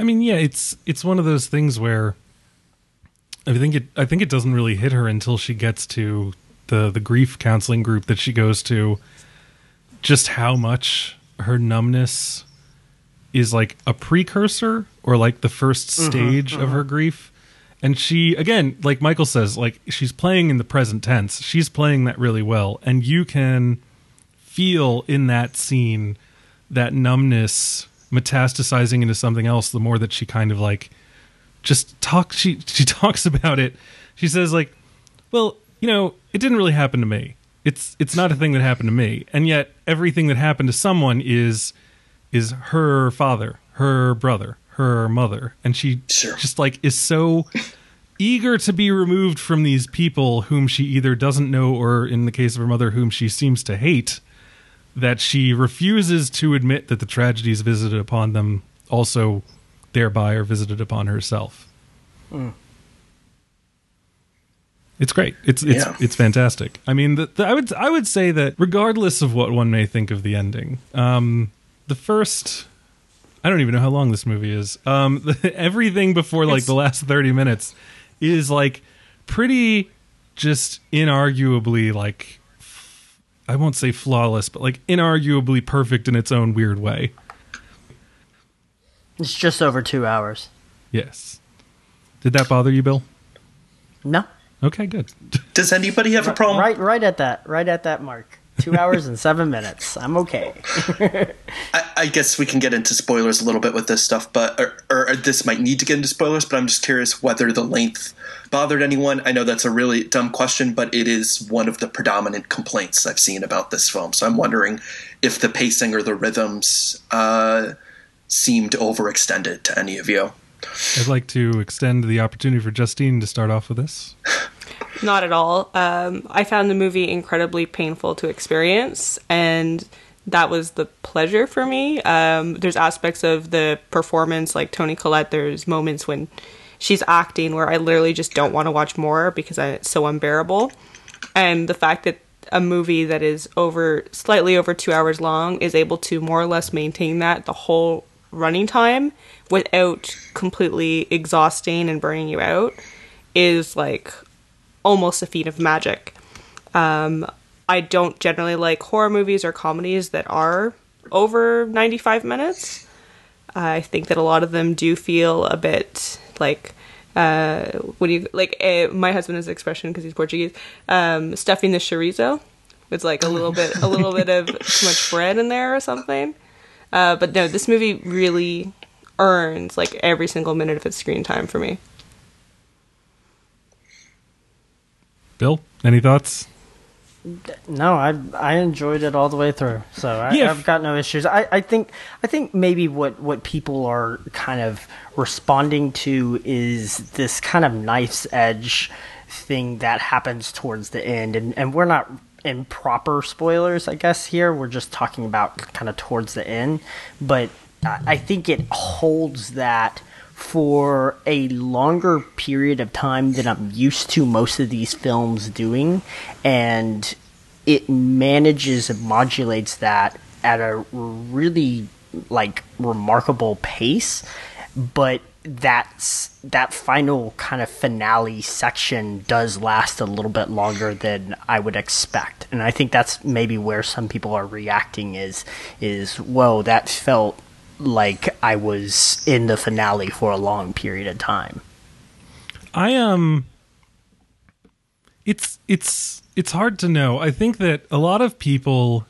I mean, yeah, it's it's one of those things where I think it I think it doesn't really hit her until she gets to the the grief counseling group that she goes to. Just how much her numbness is like a precursor or like the first mm-hmm, stage of mm-hmm. her grief. And she again, like Michael says, like she's playing in the present tense. She's playing that really well, and you can feel in that scene that numbness metastasizing into something else the more that she kind of like just talk she she talks about it. She says like well you know it didn't really happen to me. It's it's not a thing that happened to me. And yet everything that happened to someone is is her father her brother her mother. And she Sure. just like is so eager to be removed from these people whom she either doesn't know or in the case of her mother whom she seems to hate that she refuses to admit that the tragedies visited upon them also thereby are visited upon herself. It's great. It's it's Yeah. it's fantastic. I mean, the, the, I would I would say that regardless of what one may think of the ending, um, the first I don't even know how long this movie is. Um, the, everything before like It's- the last thirty minutes is like pretty just inarguably like I won't say flawless, but like inarguably perfect in its own weird way. it's just over two hours Yes. Did that bother you, Bill? no Okay, good. Does anybody have a problem? right right at that right at that mark two hours and seven minutes i'm okay I, I guess we can get into spoilers a little bit with this stuff, but or, or this might need to get into spoilers. But I'm just curious whether the length bothered anyone. I know that's a really dumb question, but it is one of the predominant complaints I've seen about this film. So I'm wondering if the pacing or the rhythms uh, seemed overextended to any of you. I'd like to extend the opportunity for Justine to start off with this. Not at all. Um, I found the movie incredibly painful to experience, and that was the pleasure for me. Um, there's aspects of the performance, like Toni Collette. There's moments when she's acting where I literally just don't want to watch more because I, it's so unbearable. And the fact that a movie that is over slightly over two hours long is able to more or less maintain that the whole running time without completely exhausting and burning you out is like almost a feat of magic. Um, I don't generally like horror movies or comedies that are over 95 minutes. I think that a lot of them do feel a bit like uh, what do you like? Uh, my husband has an expression because he's Portuguese. Um, stuffing the chorizo. It's like a little bit, a little bit of too much bread in there or something. Uh, but no, this movie really earns like every single minute of its screen time for me. Bill, any thoughts? No, I I enjoyed it all the way through, so I, Yeah. I've got no issues. I, I think I think maybe what, what people are kind of responding to is this kind of knife's edge thing that happens towards the end, and and we're not in proper spoilers, I guess. Here we're just talking about kind of towards the end, but I, I think it holds that for a longer period of time than I'm used to most of these films doing, and it manages and modulates that at a really like remarkable pace, but that's that final kind of finale section does last a little bit longer than I would expect. And I think that's maybe where some people are reacting is is whoa, that felt like I was in the finale for a long period of time. I um it's it's it's hard to know. I think that a lot of people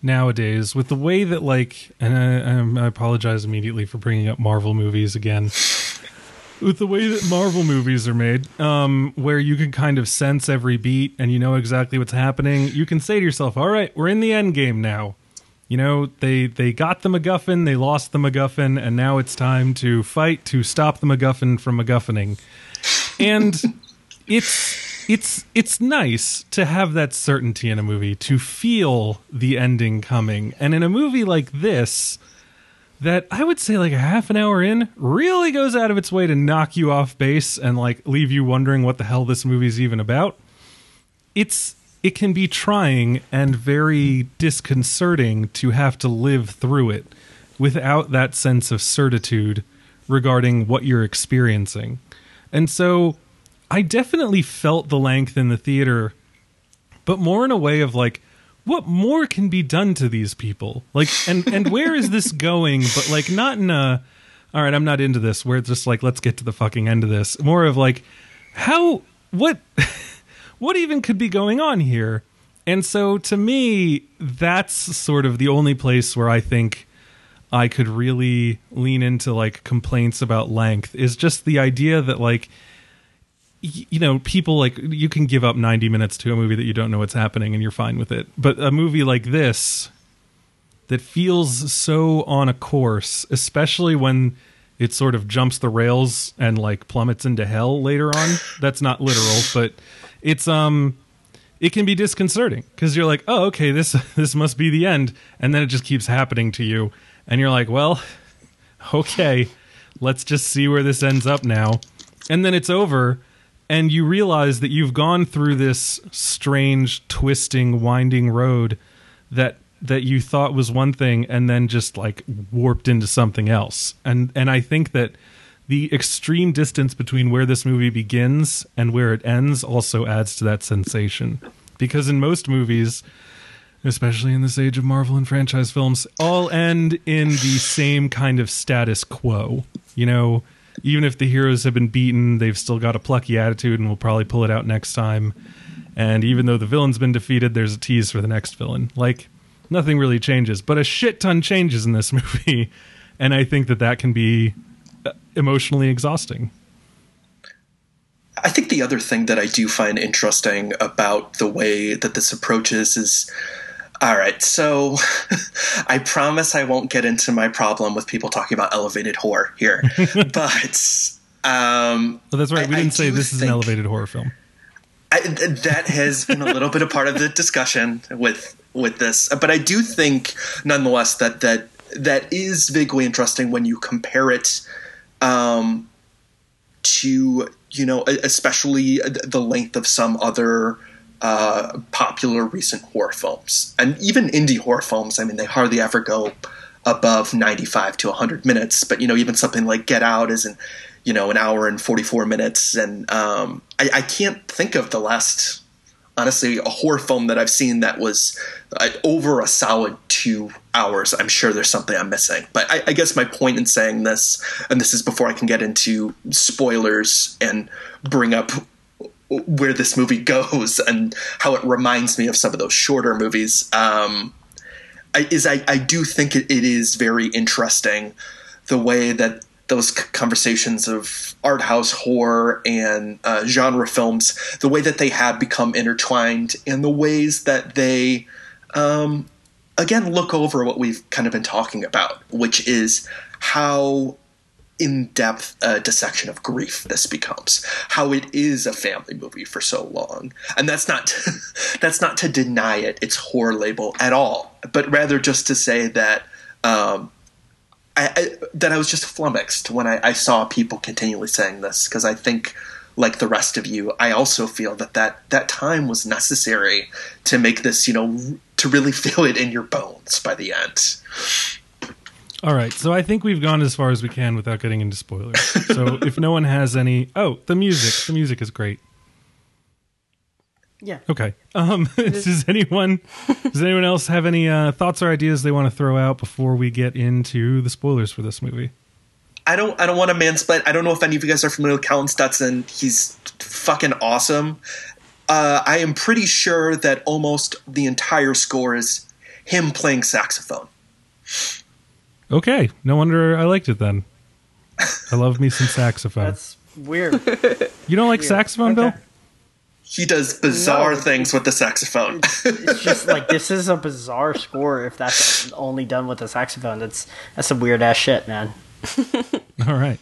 nowadays with the way that like and I, I apologize immediately for bringing up Marvel movies again. with the way that Marvel movies are made, um, where you can kind of sense every beat and you know exactly what's happening, you can say to yourself, "All right, we're in the end game now." You know, they they got the MacGuffin, they lost the MacGuffin, and now it's time to fight to stop the MacGuffin from MacGuffining. And it's it's it's nice to have that certainty in a movie to feel the ending coming. And in a movie like this, that I would say like a half an hour in really goes out of its way to knock you off base and like leave you wondering what the hell this movie's even about. It's it can be trying and very disconcerting to have to live through it without that sense of certitude regarding what you're experiencing. And so I definitely felt the length in the theater, but more in a way of like, what more can be done to these people? Like, and and where is this going? But like, not in a, all right, I'm not into this. Where it's just like, let's get to the fucking end of this. More of like, how, what, what even could be going on here? And so to me, that's sort of the only place where I think I could really lean into like complaints about length is just the idea that like you know people like you can give up 90 minutes to a movie that you don't know what's happening and you're fine with it but a movie like this that feels so on a course especially when it sort of jumps the rails and like plummets into hell later on that's not literal but it's um it can be disconcerting because you're like oh okay this this must be the end and then it just keeps happening to you and you're like well okay let's just see where this ends up now and then it's over and you realize that you've gone through this strange twisting winding road that that you thought was one thing and then just like warped into something else and and i think that the extreme distance between where this movie begins and where it ends also adds to that sensation because in most movies especially in this age of Marvel and franchise films, all end in the same kind of status quo. You know, even if the heroes have been beaten, they've still got a plucky attitude and will probably pull it out next time. And even though the villain's been defeated, there's a tease for the next villain. Like, nothing really changes, but a shit ton changes in this movie. And I think that that can be emotionally exhausting. I think the other thing that I do find interesting about the way that this approaches is all right, so I promise I won't get into my problem with people talking about elevated horror here. but um, Well, that's right. We I- I didn't say this is an elevated horror film. I, that has been a little bit a part of the discussion with with this, but I do think, nonetheless, that that that is vaguely interesting when you compare it um, to you know, especially the length of some other uh, popular recent horror films, and even indie horror films. I mean, they hardly ever go above 95 to 100 minutes. But you know, even something like Get Out is not you know an hour and 44 minutes, and um, I, I can't think of the last honestly a horror film that I've seen that was uh, over a solid two hours. I'm sure there's something I'm missing. But I, I, guess my point in saying this, and this is before I can get into spoilers and bring up where this movie goes and how it reminds me of some of those shorter movies, um, is I, I do think it, it is very interesting the way that those conversations of art house horror and uh, genre films, the way that they have become intertwined, and the ways that they, um, again, look over what we've kind of been talking about, which is how in depth a dissection of grief this becomes how it is a family movie for so long. And that's not to, that's not to deny it its horror label at all but rather just to say that um, I, I, that I was just flummoxed when I, I saw people continually saying this because I think, like the rest of you, I also feel that, that that time was necessary to make this, you know, to really feel it in your bones by the end. All right, so I think we've gone as far as we can without getting into spoilers. So if no one has any, oh, the music, the music is great. Yeah. Okay. Um, does anyone does anyone else have any uh, thoughts or ideas they want to throw out before we get into the spoilers for this movie? I don't I don't want to mansplain. I don't know if any of you guys are familiar with Colin Stetson. He's fucking awesome. Uh, I am pretty sure that almost the entire score is him playing saxophone. Okay, no wonder I liked it then. I love me some saxophone. That's weird. You don't like saxophone, Okay. Bill? He does bizarre No. things with the saxophone. it's just like this is a bizarre score. If that's only done with the saxophone, that's that's some weird ass shit, man. All right.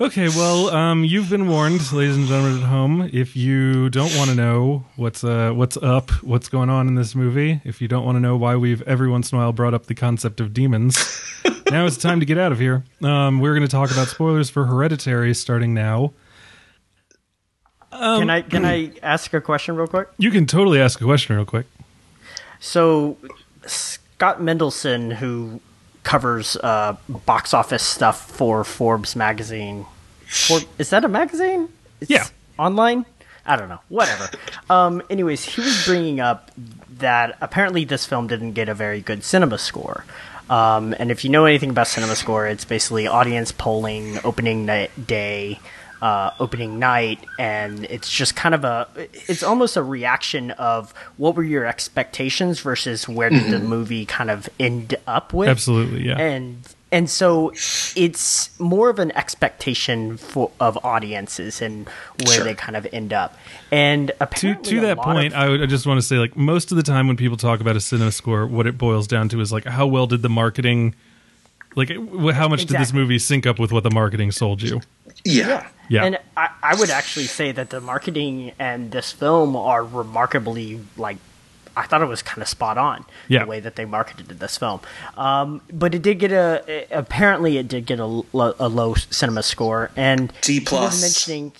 Okay, well, um, you've been warned, ladies and gentlemen at home. If you don't want to know what's uh, what's up, what's going on in this movie, if you don't want to know why we've every once in a while brought up the concept of demons, now it's time to get out of here. Um, we're going to talk about spoilers for Hereditary starting now. Can I can I ask a question real quick? You can totally ask a question real quick. So Scott Mendelson, who covers uh, box office stuff for Forbes magazine, For, is that a magazine? It's Yeah. online. I don't know. Whatever. um, anyways, he was bringing up that apparently this film didn't get a very good cinema score. Um, and if you know anything about cinema score, it's basically audience polling, opening night day, uh, opening night, and it's just kind of a, it's almost a reaction of what were your expectations versus where did the movie kind of end up with. Absolutely, yeah. And and so it's more of an expectation for of audiences and where Sure. they kind of end up. And To apparently to that point, of- I, would, I just want to say, like most of the time when people talk about a cinema score, what it boils down to is like how well did the marketing, like wh- how much did this movie sync up with what the marketing sold you? yeah. Yeah. And I, I would actually say that the marketing and this film are remarkably like I thought it was kind of spot on Yeah. the way that they marketed this film. Um, but it did get a apparently it did get a, lo- a low cinema score and D plus. was mentioning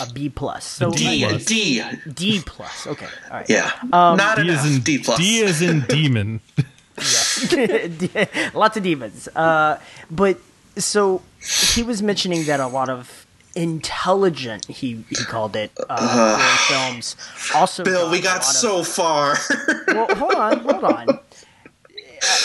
a, a B plus. So D, like, D. D plus. Okay, all right. Yeah. Um, Not D enough. is in D plus. D is in demon. lots of demons. Uh, but so he was mentioning that a lot of intelligent he he called it uh, horror films also Bill, we got lot of- so far. well hold on hold on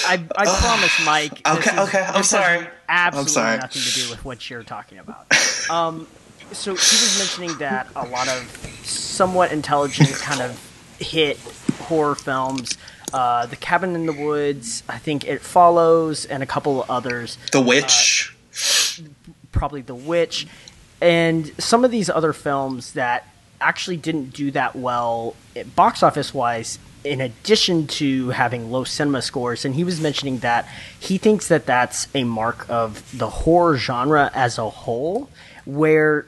I, I promise, Mike. Okay, is- okay, I'm sorry. Absolutely I'm sorry. nothing to do with what you're talking about. Um, so he was mentioning that a lot of somewhat intelligent kind of hit horror films, uh, The Cabin in the Woods, I think It Follows, and a couple of others the witch. probably The Witch, and some of these other films that actually didn't do that well eh, box office wise. In addition to having low cinema scores, and he was mentioning that he thinks that that's a mark of the horror genre as a whole, where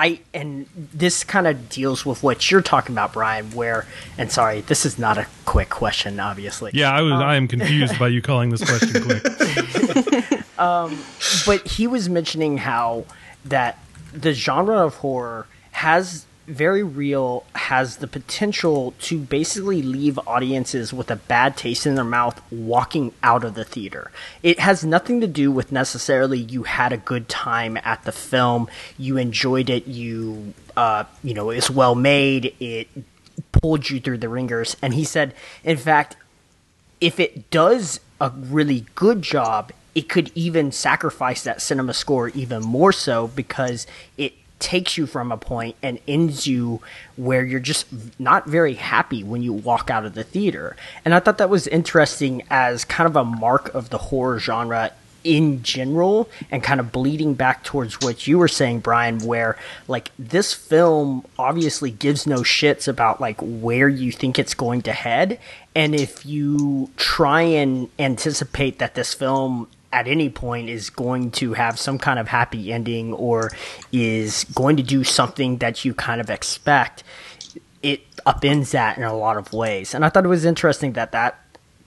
I and this kind of deals with what you're talking about, Brian. Where and sorry, this is not a quick question, obviously. Yeah, I was. I am um, confused by you calling this question quick. Um, but he was mentioning how that the genre of horror has very real, has the potential to basically leave audiences with a bad taste in their mouth walking out of the theater. It has nothing to do with necessarily you had a good time at the film, you enjoyed it, you uh, you know, it's well made, it pulled you through the ringers. And he said, in fact, if it does a really good job, it could even sacrifice that cinema score even more so because it takes you from a point and ends you where you're just not very happy when you walk out of the theater. And I thought that was interesting as kind of a mark of the horror genre in general and kind of bleeding back towards what you were saying Brian where like this film obviously gives no shits about like where you think it's going to head and if you try and anticipate that this film at any point is going to have some kind of happy ending or is going to do something that you kind of expect it upends that in a lot of ways and i thought it was interesting that that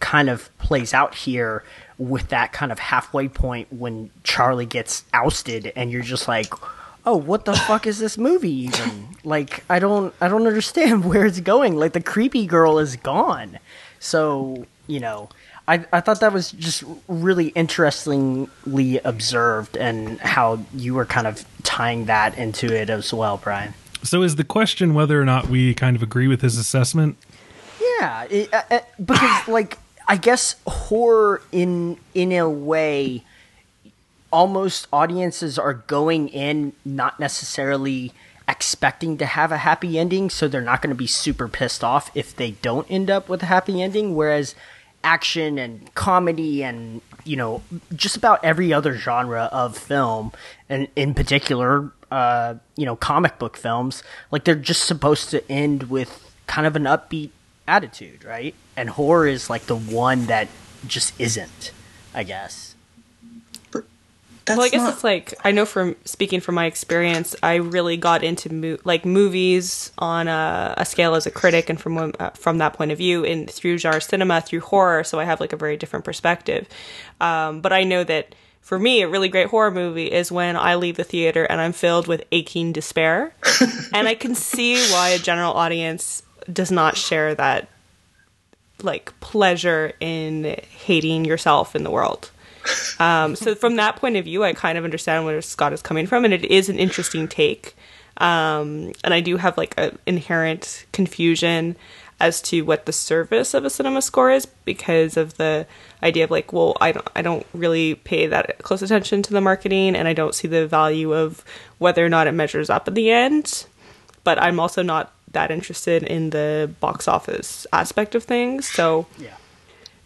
kind of plays out here with that kind of halfway point when Charlie gets ousted and you're just like, "Oh, what the fuck is this movie even?" Like I don't I don't understand where it's going. Like the creepy girl is gone. So, you know, I, I thought that was just really interestingly observed and how you were kind of tying that into it as well, Brian. So is the question whether or not we kind of agree with his assessment? Yeah, it, uh, uh, because like I guess horror in in a way almost audiences are going in not necessarily expecting to have a happy ending so they're not going to be super pissed off if they don't end up with a happy ending whereas action and comedy and you know just about every other genre of film and in particular uh, you know comic book films like they're just supposed to end with kind of an upbeat attitude, right? And horror is like the one that just isn't, I guess. Well, I guess not... it's like I know from speaking from my experience, I really got into mo- like movies on a, a, scale as a critic, and from uh, from that point of view, in through genre cinema, through horror. So I have like a very different perspective. Um, but I know that for me, a really great horror movie is when I leave the theater and I'm filled with aching despair, and I can see why a general audience does not share that like pleasure in hating yourself in the world. Um, so from that point of view, I kind of understand where Scott is coming from, and it is an interesting take. Um, and I do have like an inherent confusion as to what the service of a cinema score is because of the idea of like, well, I don't, I don't really pay that close attention to the marketing, and I don't see the value of whether or not it measures up at the end. But I'm also not that interested in the box office aspect of things. So, yeah.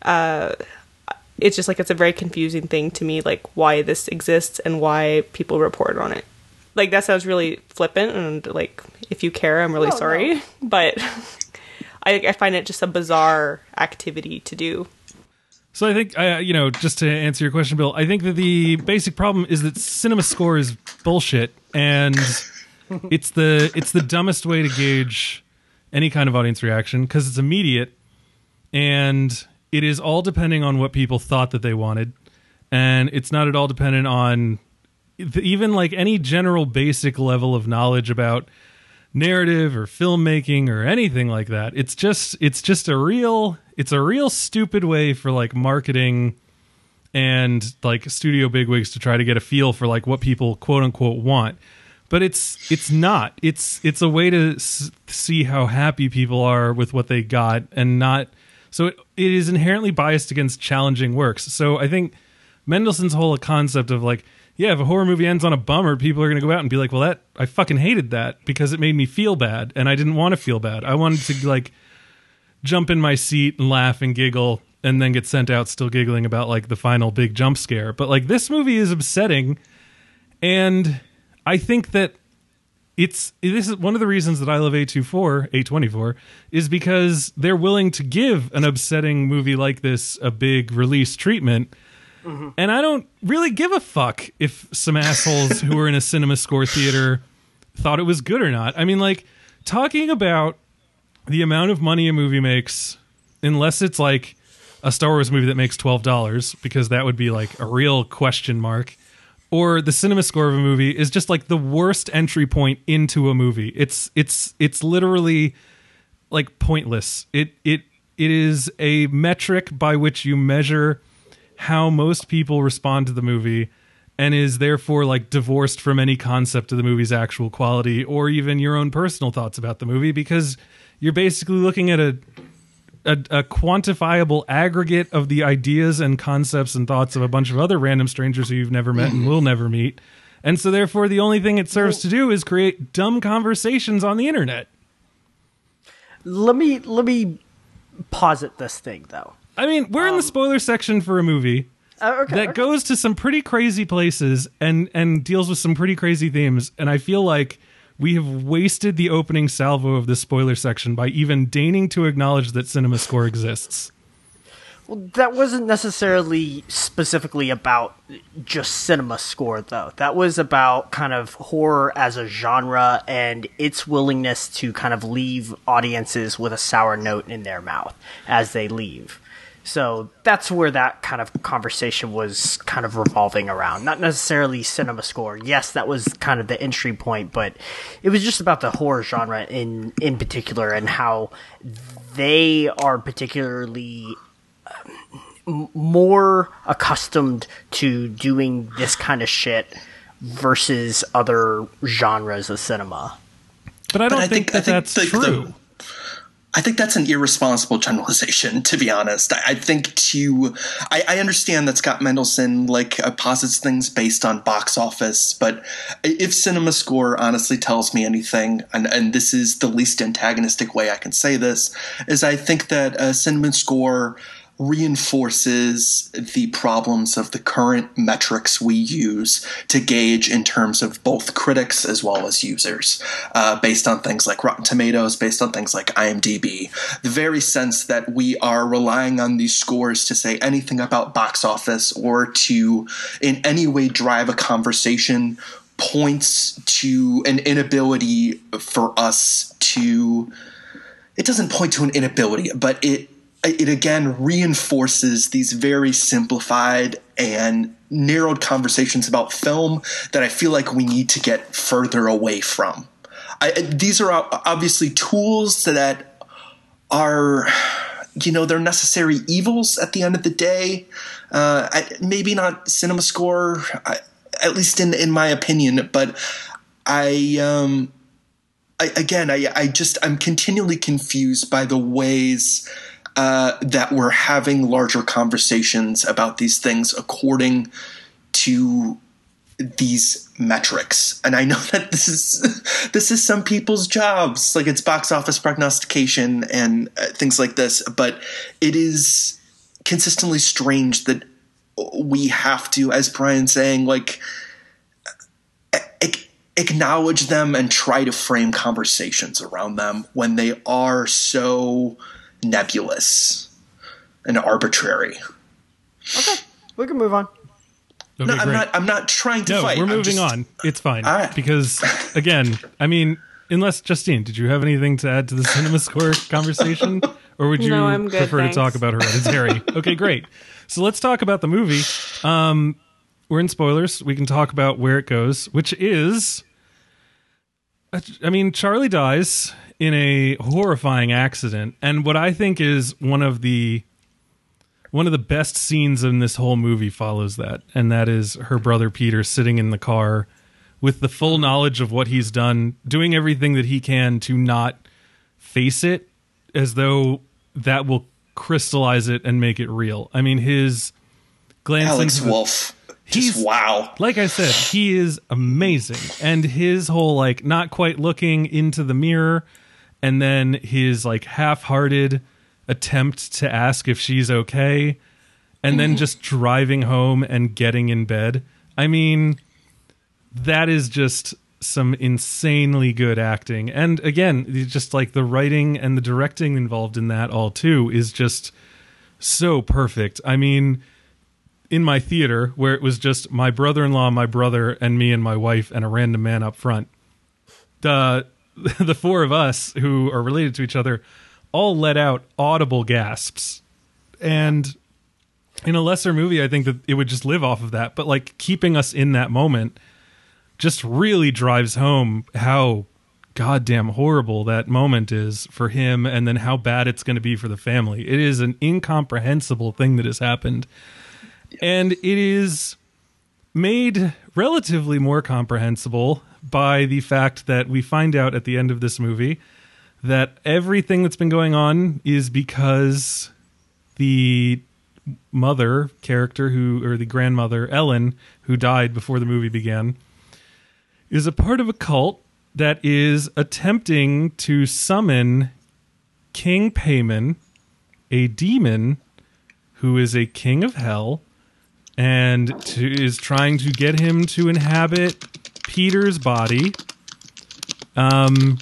Uh, it's just like it's a very confusing thing to me, like why this exists and why people report on it. Like that sounds really flippant, and like if you care, I'm really oh, sorry, no. but I, I find it just a bizarre activity to do. So I think, uh, you know, just to answer your question, Bill, I think that the basic problem is that cinema score is bullshit, and it's the it's the dumbest way to gauge any kind of audience reaction because it's immediate and it is all depending on what people thought that they wanted and it's not at all dependent on even like any general basic level of knowledge about narrative or filmmaking or anything like that it's just it's just a real it's a real stupid way for like marketing and like studio bigwigs to try to get a feel for like what people quote unquote want but it's it's not. It's it's a way to s- see how happy people are with what they got, and not. So it, it is inherently biased against challenging works. So I think Mendelson's whole concept of like, yeah, if a horror movie ends on a bummer, people are going to go out and be like, well, that I fucking hated that because it made me feel bad, and I didn't want to feel bad. I wanted to like jump in my seat and laugh and giggle and then get sent out still giggling about like the final big jump scare. But like this movie is upsetting and I think that it's this is one of the reasons that I love A24, A24 is because they're willing to give an upsetting movie like this a big release treatment. Mm-hmm. And I don't really give a fuck if some assholes who were in a cinema score theater thought it was good or not. I mean like talking about the amount of money a movie makes unless it's like a Star Wars movie that makes $12 because that would be like a real question mark or the cinema score of a movie is just like the worst entry point into a movie. It's it's it's literally like pointless. It it it is a metric by which you measure how most people respond to the movie and is therefore like divorced from any concept of the movie's actual quality or even your own personal thoughts about the movie because you're basically looking at a a, a, quantifiable aggregate of the ideas and concepts and thoughts of a bunch of other random strangers who you've never met and will never meet. And so, therefore, the only thing it serves to do is create dumb conversations on the internet. Let me let me posit this thing though. I mean, we're um, in the spoiler section for a movie uh, okay, that okay. goes to some pretty crazy places and and deals with some pretty crazy themes. And I feel like we have wasted the opening salvo of the spoiler section by even deigning to acknowledge that Cinema Score exists. Well, that wasn't necessarily specifically about just cinema score, though. That was about kind of horror as a genre and its willingness to kind of leave audiences with a sour note in their mouth as they leave. So that's where that kind of conversation was kind of revolving around. Not necessarily cinema score. Yes, that was kind of the entry point, but it was just about the horror genre in in particular and how they are particularly um, more accustomed to doing this kind of shit versus other genres of cinema. But I don't but I think, think, that that's true. The, I think that's an irresponsible generalization, to be honest. I, I think to, I, I, understand that Scott Mendelson like uh, posits things based on box office, but if Cinema Score honestly tells me anything, and, and this is the least antagonistic way I can say this, is I think that uh, Cinema Score reinforces the problems of the current metrics we use to gauge in terms of both critics as well as users, uh, based on things like Rotten Tomatoes, based on things like IMDb. The very sense that we are relying on these scores to say anything about box office or to in any way drive a conversation points to an inability for us to. It doesn't point to an inability, but it it again reinforces these very simplified and narrowed conversations about film that I feel like we need to get further away from. I, these are obviously tools that are, you know, they're necessary evils at the end of the day. Uh, I, maybe not cinema score, I, at least in in my opinion, but I um, I, again, I, I just I'm continually confused by the ways uh, that we're having larger conversations about these things according to these metrics. And i know that this is this is some people's jobs. Like it's box office prognostication and uh, things like this but it is consistently strange that we have to as brian's saying like acknowledge them and try to frame conversations around them when they are so nebulous and arbitrary. Okay, we can move on. Okay, no, I'm not. I'm not trying to no, fight. we're moving just, on. It's fine right. because, again, I mean, unless Justine, did you have anything to add to the cinema score conversation, or would you no, good, prefer thanks. to talk about Hereditary? okay, great. So let's talk about the movie. Um, we're in spoilers. We can talk about where it goes, which is, I mean, Charlie dies in a horrifying accident. And what I think is one of the one of the best scenes in this whole movie follows that, and that is her brother Peter sitting in the car with the full knowledge of what he's done, doing everything that he can to not face it as though that will crystallize it and make it real. I mean, his glance Alex into Wolff. He's wow. Like I said, he is amazing. And his whole like not quite looking into the mirror and then his like half-hearted attempt to ask if she's okay and then mm-hmm. just driving home and getting in bed. I mean, that is just some insanely good acting. And again, just like the writing and the directing involved in that all too is just so perfect. I mean, in my theater where it was just my brother-in-law, my brother, and me and my wife and a random man up front. The the four of us who are related to each other all let out audible gasps. And in a lesser movie, I think that it would just live off of that. But like keeping us in that moment just really drives home how goddamn horrible that moment is for him and then how bad it's going to be for the family. It is an incomprehensible thing that has happened. And it is made relatively more comprehensible by the fact that we find out at the end of this movie that everything that's been going on is because the mother character who or the grandmother Ellen who died before the movie began is a part of a cult that is attempting to summon King Paimon, a demon who is a king of hell and to, is trying to get him to inhabit Peter's body. Um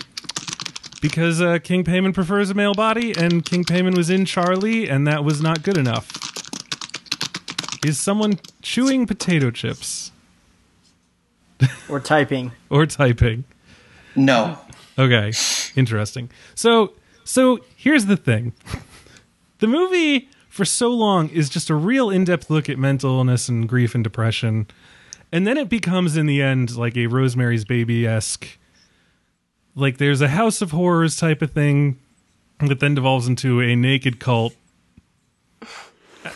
because uh, King Paimon prefers a male body, and King Paimon was in Charlie, and that was not good enough. Is someone chewing potato chips Or typing. or typing? No. Okay, interesting. So, so here's the thing: the movie for so long is just a real in-depth look at mental illness and grief and depression, and then it becomes, in the end, like a Rosemary's Baby esque. Like there's a House of Horrors type of thing that then devolves into a naked cult.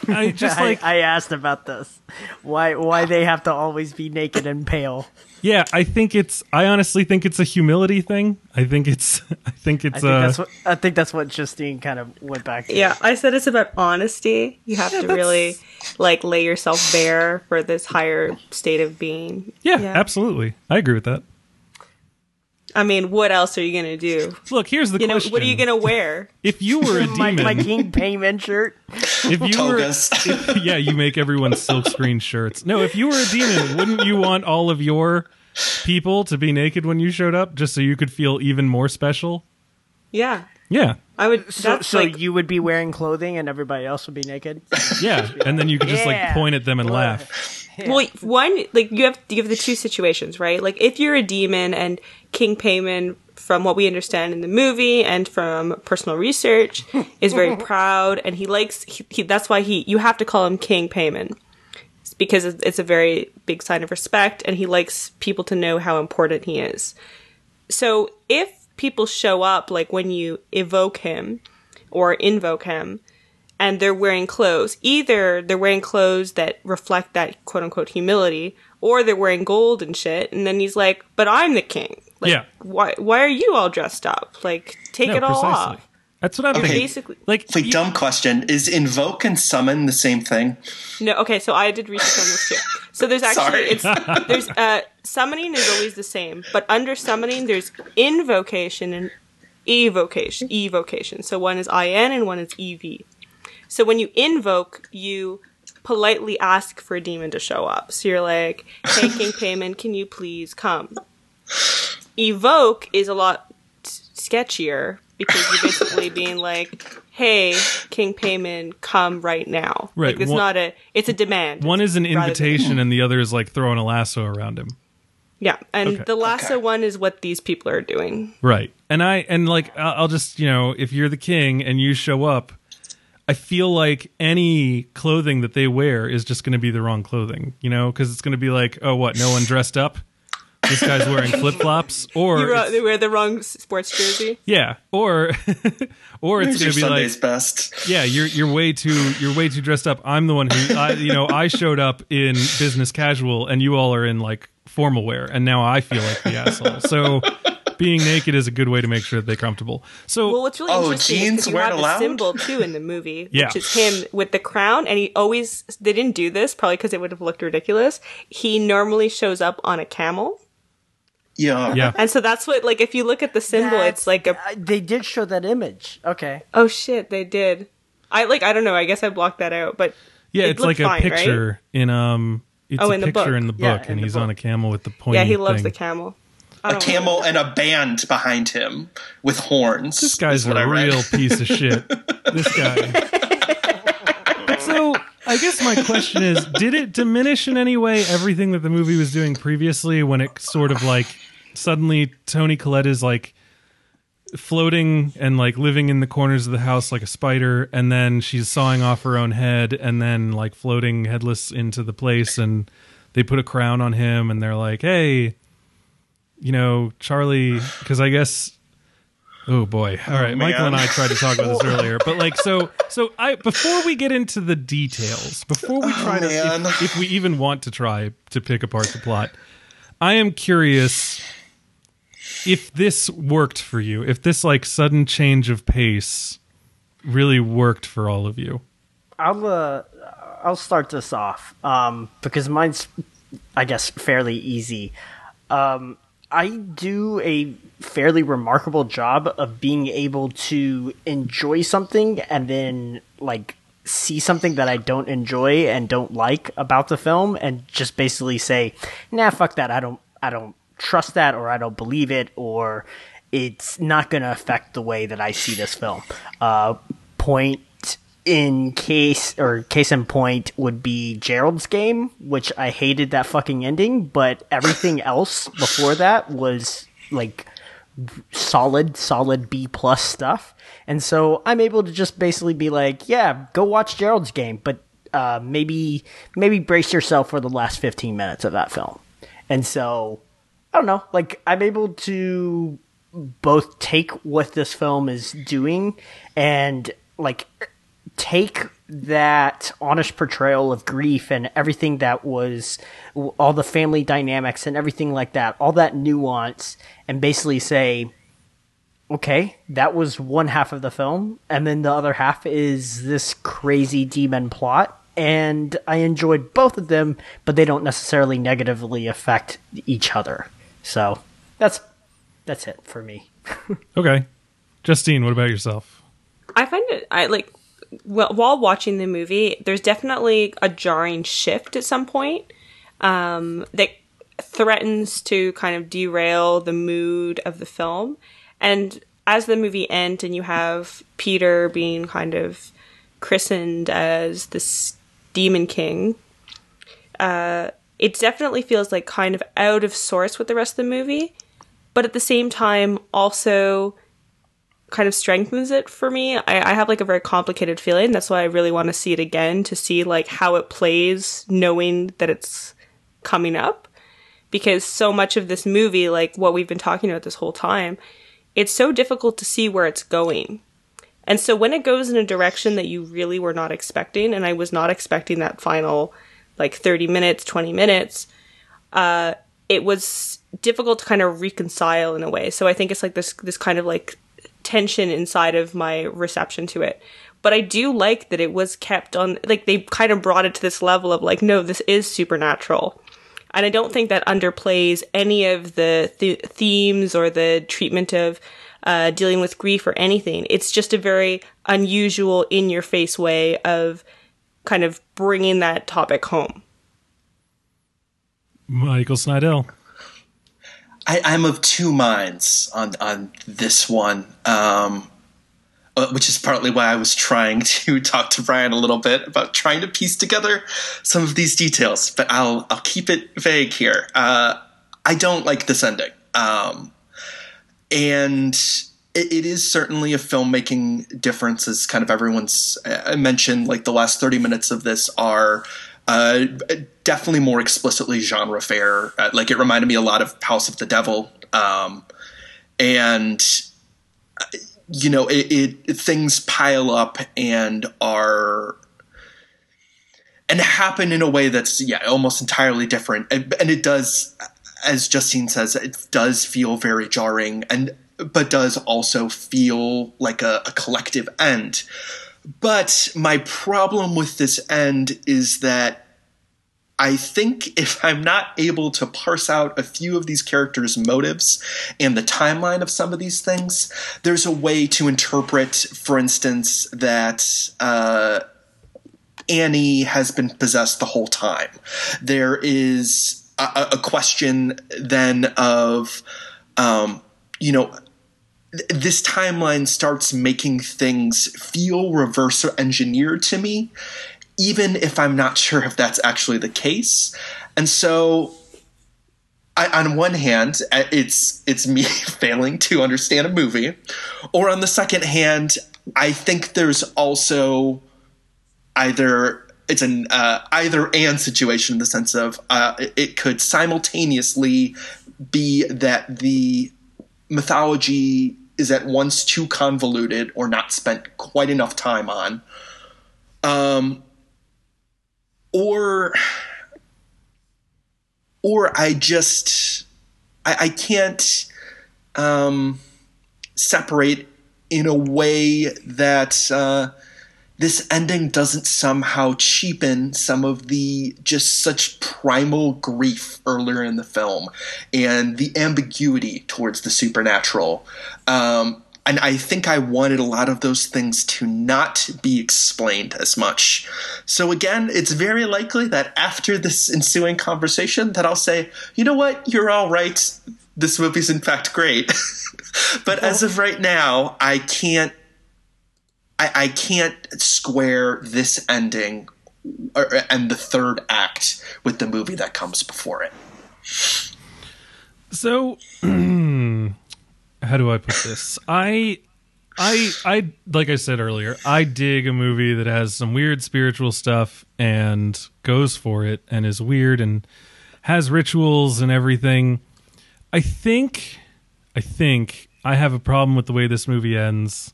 I just like I, I asked about this. Why why they have to always be naked and pale? Yeah, I think it's I honestly think it's a humility thing. I think it's I think I it's think uh that's what I think that's what Justine kind of went back to. Yeah, I said it's about honesty. You have to really like lay yourself bare for this higher state of being. yeah, Yeah. absolutely. I agree with that. I mean, what else are you gonna do? Look, here's the You know, question. what are you gonna wear? If you were a demon, my King Paimon shirt. if you were, Togas. if- yeah, you make everyone silkscreen shirts. No, if you were a demon, wouldn't you want all of your people to be naked when you showed up, just so you could feel even more special? Yeah, Yeah, I would. So, so like you would be wearing clothing and everybody else would be naked. yeah, and then you could just like point at them and Blood. Well, one like you have you have the two situations, right? Like if you're a demon and King Paimon, from what we understand in the movie and from personal research, is very proud and he likes. He, he, that's why he you have to call him King Paimon It's because it's a very big sign of respect and he likes people to know how important he is. So if people show up like when you evoke him or invoke him and they're wearing clothes, either they're wearing clothes that reflect that quote unquote humility or they're wearing gold and shit and then he's like, "But I'm the king." Like Yeah. why why are you all dressed up? Like take No, it all precisely. off. That's what I'm Okay. thinking. Basically Like, Wait, y- dumb question. Is invoke and summon the same thing? No, okay, so I did research on this too. So there's actually Sorry. it's there's uh summoning is always the same, but under summoning there's invocation and evocation. Evocation. So one is IN and one is EV. So when you invoke, you politely ask for a demon to show up. So you're like, "Hey, King Paimon, can you please come?" Evoke is a lot sketchier because you're basically being like, "Hey, King Paimon, come right now." Right, Like, it's one- not a. It's a demand. one is an rather than- invitation, and the other is like throwing a lasso around him. Yeah, and Okay. the lasso Okay. one is what these people are doing. Right. And I and like I'll I'll just, you know, if you're the king and you show up, I feel like any clothing that they wear is just going to be the wrong clothing, you know, cuz it's going to be like, "Oh, what? No one dressed up? This guy's wearing flip-flops?" Or You ro- it's- they wear the wrong sports jersey. yeah, or or it's going to be like Sunday's best. yeah, you're you're way too you're way too dressed up. I'm the one who I, you know I showed up in business casual, and you all are in like formal wear, and now I feel like the asshole. So being naked is a good way to make sure that they're comfortable. So Well, what's really Oh, interesting is jeans 'cause you weren't have the symbol too in the movie, Yeah. which is him with the crown, and he always they didn't do this probably because it would have looked ridiculous. He normally shows up on a camel, Yeah. yeah, and so that's what like if you look at the symbol, it's like a Uh, they did show that image. Okay. oh shit they did. I like I don't know. I guess I blocked that out, but yeah, it it's like a fine, right? picture in um. It's Oh, a in the picture book. in the book, Yeah, and the he's on a camel with the pointy. yeah, he loves thing. the camel. I A don't camel and a band behind him with horns. This guy's is what a I read. real piece of shit. This guy. So I guess my question is, did it diminish in any way everything that the movie was doing previously when it sort of like suddenly Toni Collette is like floating and like living in the corners of the house like a spider and then she's sawing off her own head and then like floating headless into the place and they put a crown on him and they're like hey you know charlie because i guess oh boy all right michael and i tried to talk about this earlier but like so so i before we get into the details before we try to if, if we even want to try to pick apart the plot i am curious if this worked for you, if this like sudden change of pace really worked for all of you. I'll uh, I'll start this off um, because mine's, I guess, fairly easy. Um, I do a fairly remarkable job of being able to enjoy something and then like see something that I don't enjoy and don't like about the film and just basically say, "Nah, fuck that. I don't I don't trust that or I don't believe it or it's not going to affect the way that I see this film." Uh point in case or case in point would be Gerald's game, which I hated that fucking ending, but everything else before that was like solid, solid B plus stuff. And so I'm able to just basically be like, yeah, go watch Gerald's game, but uh, maybe maybe brace yourself for the last 15 minutes of that film. And so I don't know, like I'm able to both take what this film is doing and like take that honest portrayal of grief and everything that was all the family dynamics and everything like that, all that nuance, and basically say, okay, that was one half of the film, and then the other half is this crazy demon plot. And I enjoyed both of them, but they don't necessarily negatively affect each other. So that's that's it for me. Okay. Justine, what about yourself? I find it I like while watching the movie, there's definitely a jarring shift at some point um, that threatens to kind of derail the mood of the film. And as the movie ends, and you have Peter being kind of christened as this demon king, uh, it definitely feels like kind of out of sorts with the rest of the movie, but at the same time, also kind of strengthens it for me. I, I have like a very complicated feeling. That's why I really want to see it again to see like how it plays, knowing that it's coming up. Because so much of this movie, like what we've been talking about this whole time, it's so difficult to see where it's going. And so when it goes in a direction that you really were not expecting, and I was not expecting that final like 30 minutes, 20 minutes, uh, it was difficult to kind of reconcile in a way. So I think it's like this this kind of like tension inside of my reception to it. But I do like that it was kept on like they kind of brought it to this level of like no, this is supernatural. And I don't think that underplays any of the th- themes or the treatment of uh, dealing with grief or anything. It's just a very unusual, in your face way of kind of bringing that topic home. Michael Snydell. I, I'm of two minds on on this one, um, uh, which is partly why I was trying to talk to Brian a little bit about trying to piece together some of these details. But I'll I'll keep it vague here. Uh, I don't like this ending, um, and it, it is certainly a filmmaking difference, as kind of everyone's uh, mentioned. Like the last thirty minutes of this are uh, definitely more explicitly genre fare. Uh, like it reminded me a lot of House of the Devil, um, and uh, you know, it, it things pile up and are and happen in a way that's yeah almost entirely different, and, and it does, as Justine says, it does feel very jarring, and but does also feel like a, a collective end. But my problem with this end is that I think if I'm not able to parse out a few of these characters' motives and the timeline of some of these things, there's a way to interpret, for instance, that uh, Annie has been possessed the whole time. There is a, a question then of, um, you know, this timeline starts making things feel reverse engineered to me, even if I'm not sure if that's actually the case. And so I, on one hand, uh, it's it's me failing to understand a movie, or on the second hand, I think there's also either it's an uh, either and situation in the sense of uh, it could simultaneously be that the mythology is at once too convoluted or not spent quite enough time on, um, or or I just I, I can't um, separate in a way that uh, this ending doesn't somehow cheapen some of the just such primal grief earlier in the film and the ambiguity towards the supernatural. Um, and I think I wanted a lot of those things to not be explained as much. So again, it's very likely that after this ensuing conversation that I'll say, you know what, you're all right. This movie's in fact great. but as of right now, I can't I, I can't square this ending or, and the third act with the movie that comes before it. So how do I put this? I I I like I said earlier, I dig a movie that has some weird spiritual stuff and goes for it and is weird and has rituals and everything. I think I think I have a problem with the way this movie ends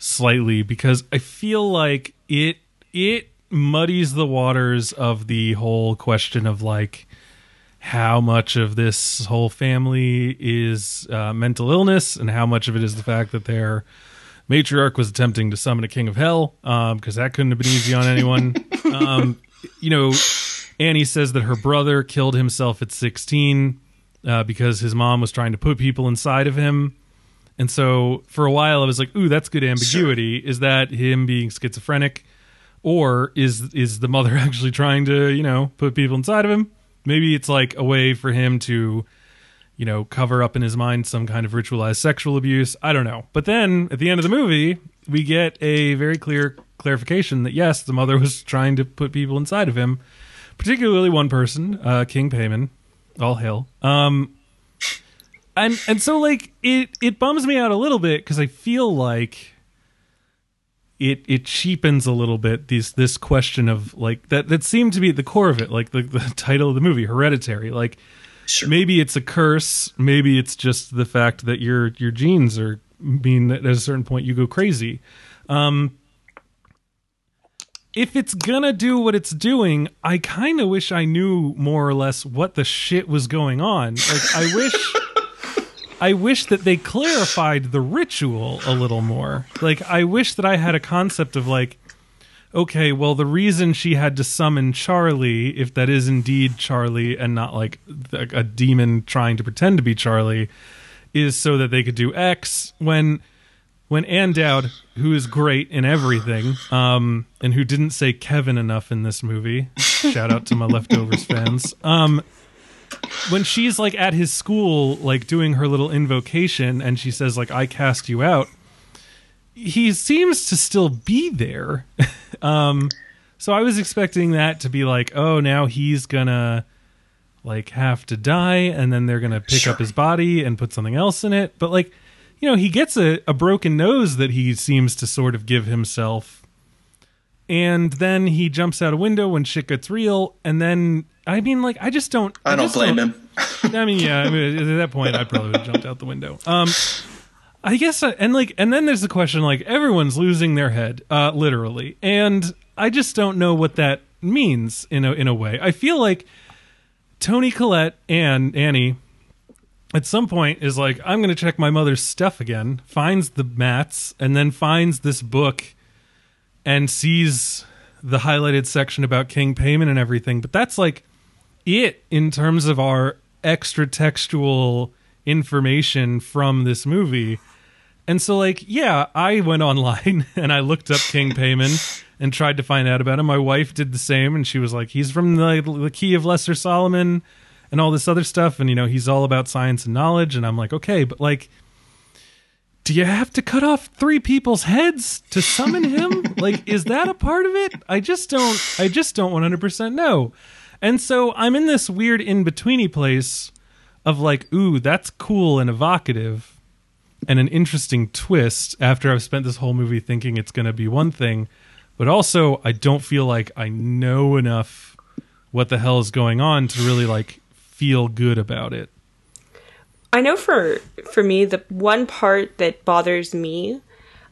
slightly because I feel like it it muddies the waters of the whole question of like how much of this whole family is uh, mental illness and how much of it is the fact that their matriarch was attempting to summon a king of hell because um, that couldn't have been easy on anyone. Um, you know annie says that her brother killed himself at 16 uh, because his mom was trying to put people inside of him and so for a while i was like ooh that's good ambiguity. Sure. is that him being schizophrenic? Or is is the mother actually trying to you know put people inside of him? Maybe it's like a way for him to you know cover up in his mind some kind of ritualized sexual abuse. I don't know. But then at the end of the movie we get a very clear clarification that yes the mother was trying to put people inside of him particularly one person uh, king Paimon all hail. Um and and so like it it bums me out a little bit because i feel like it it cheapens a little bit these this question of like that that seemed to be at the core of it like the, the title of the movie hereditary. Like sure. maybe it's a curse. Maybe it's just the fact that your your genes are mean that at a certain point you go crazy. Um if it's gonna do what it's doing i kind of wish i knew more or less what the shit was going on. Like i wish I wish that they clarified the ritual a little more. Like, I wish that I had a concept of like, okay, well, the reason she had to summon Charlie, if that is indeed Charlie and not like a demon trying to pretend to be Charlie, is so that they could do X. When when Ann Dowd, who is great in everything, um, and who didn't say Kevin enough in this movie, shout out to my leftovers fans. Um, when she's like at his school, like doing her little invocation, and she says like "I cast you out," he seems to still be there. um, so I was expecting that to be like, oh, now he's gonna like have to die, and then they're gonna pick sure. up his body and put something else in it. But like, you know, he gets a, a broken nose that he seems to sort of give himself. And then he jumps out a window when shit gets real, and then I mean, like, I just don't. I, I don't blame don't, him. I mean, yeah. I mean, at that point, I probably would have jumped out the window. Um, I guess, uh, and like, and then there's the question, like, everyone's losing their head, uh, literally, and I just don't know what that means in a in a way. I feel like Toni Collette and Annie at some point is like, I'm going to check my mother's stuff again, finds the mats, and then finds this book and sees the highlighted section about King Paimon and everything. But that's like it in terms of our extra textual information from this movie. And so, like, yeah, I went online and I looked up King Paimon and tried to find out about him. My wife did the same, and she was like, he's from the, the Key of Lesser Solomon and all this other stuff. And, you know, he's all about science and knowledge. And I'm like, okay, but like, do you have to cut off three people's heads to summon him? like, is that a part of it? I just don't, I just don't 100% know. And so I'm in this weird in betweeny place of like, ooh, that's cool and evocative and an interesting twist after I've spent this whole movie thinking it's going to be one thing, but also I don't feel like I know enough what the hell is going on to really like feel good about it. I know for for me the one part that bothers me,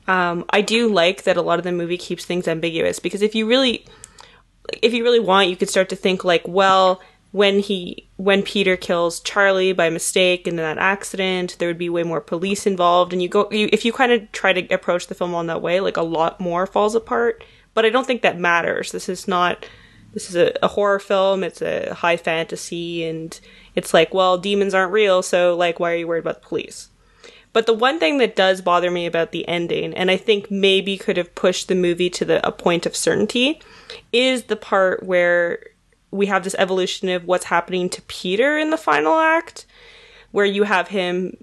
um, I do like that a lot of the movie keeps things ambiguous because if you really, if you really want, you could start to think like, well, when he when Peter kills Charlie by mistake in that accident, there would be way more police involved, and you go you, if you kind of try to approach the film on that way, like a lot more falls apart. But I don't think that matters. This is not. This is a, a horror film. It's a high fantasy, and it's like, well, demons aren't real, so like, why are you worried about the police? But the one thing that does bother me about the ending, and I think maybe could have pushed the movie to the a point of certainty, is the part where we have this evolution of what's happening to Peter in the final act, where you have him,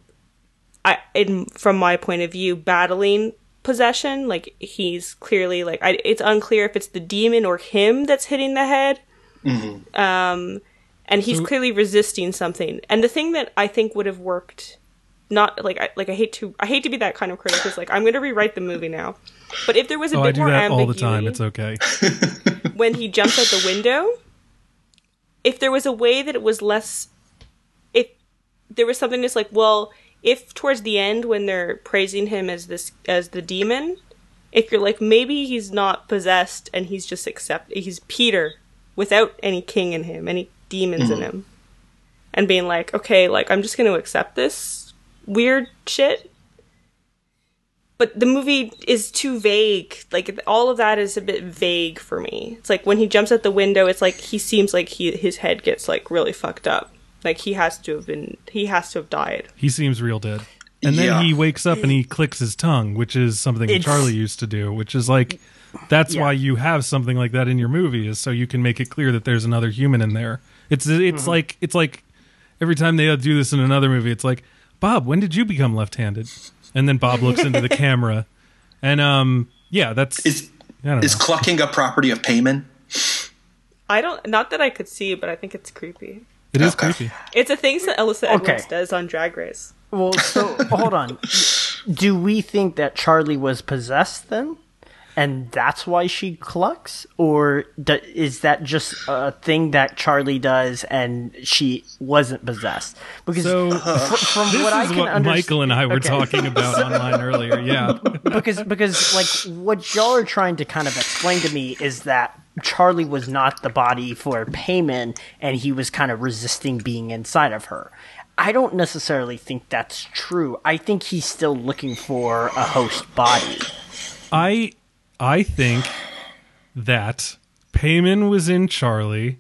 I, in, from my point of view, battling possession. Like he's clearly like I, it's unclear if it's the demon or him that's hitting the head. Um, and he's clearly resisting something. And the thing that I think would have worked, not like I like I hate to I hate to be that kind of critic. Is like I'm going to rewrite the movie now. But if there was a Oh, I bit do more that all the time. It's okay. when he jumps out the window, if there was a way that it was less, if there was something that's like, well, if towards the end when they're praising him as this as the demon, if you're like maybe he's not possessed and he's just accept he's Peter without any king in him, any demons in mm-hmm. him, and being like, okay, like I'm just going to accept this weird shit. But the movie is too vague. Like all of that is a bit vague for me. It's like when he jumps out the window, it's like he seems like he his head gets like really fucked up. Like he has to have been he has to have died. He seems real dead. And then Yeah. he wakes up and he clicks his tongue, which is something It's- Charlie used to do, which is like that's Yeah. why you have something like that in your movie is so you can make it clear that there's another human in there. It's it's Mm-hmm. like it's like every time they do this in another movie, it's like, "Bob, when did you become left-handed?" And then Bob looks into the camera. And um yeah, that's Is I don't is know. clucking a property of Paimon? I don't not that I could see, but I think it's creepy. It is Okay. creepy. It's a thing that Alyssa Okay. Edwards does on Drag Race. Well, so hold on. Do we think that Charlie was possessed then? And that's why she clucks? Or do, is that just a thing that Charlie does and she wasn't possessed? Because So fr- from this what I can what understand, Michael and I were Okay. talking about online earlier. Yeah. because because like what y'all are trying to kind of explain to me is that Charlie was not the body for Paimon and he was kind of resisting being inside of her. I don't necessarily think that's true. I think he's still looking for a host body. I I think that Paimon was in Charlie.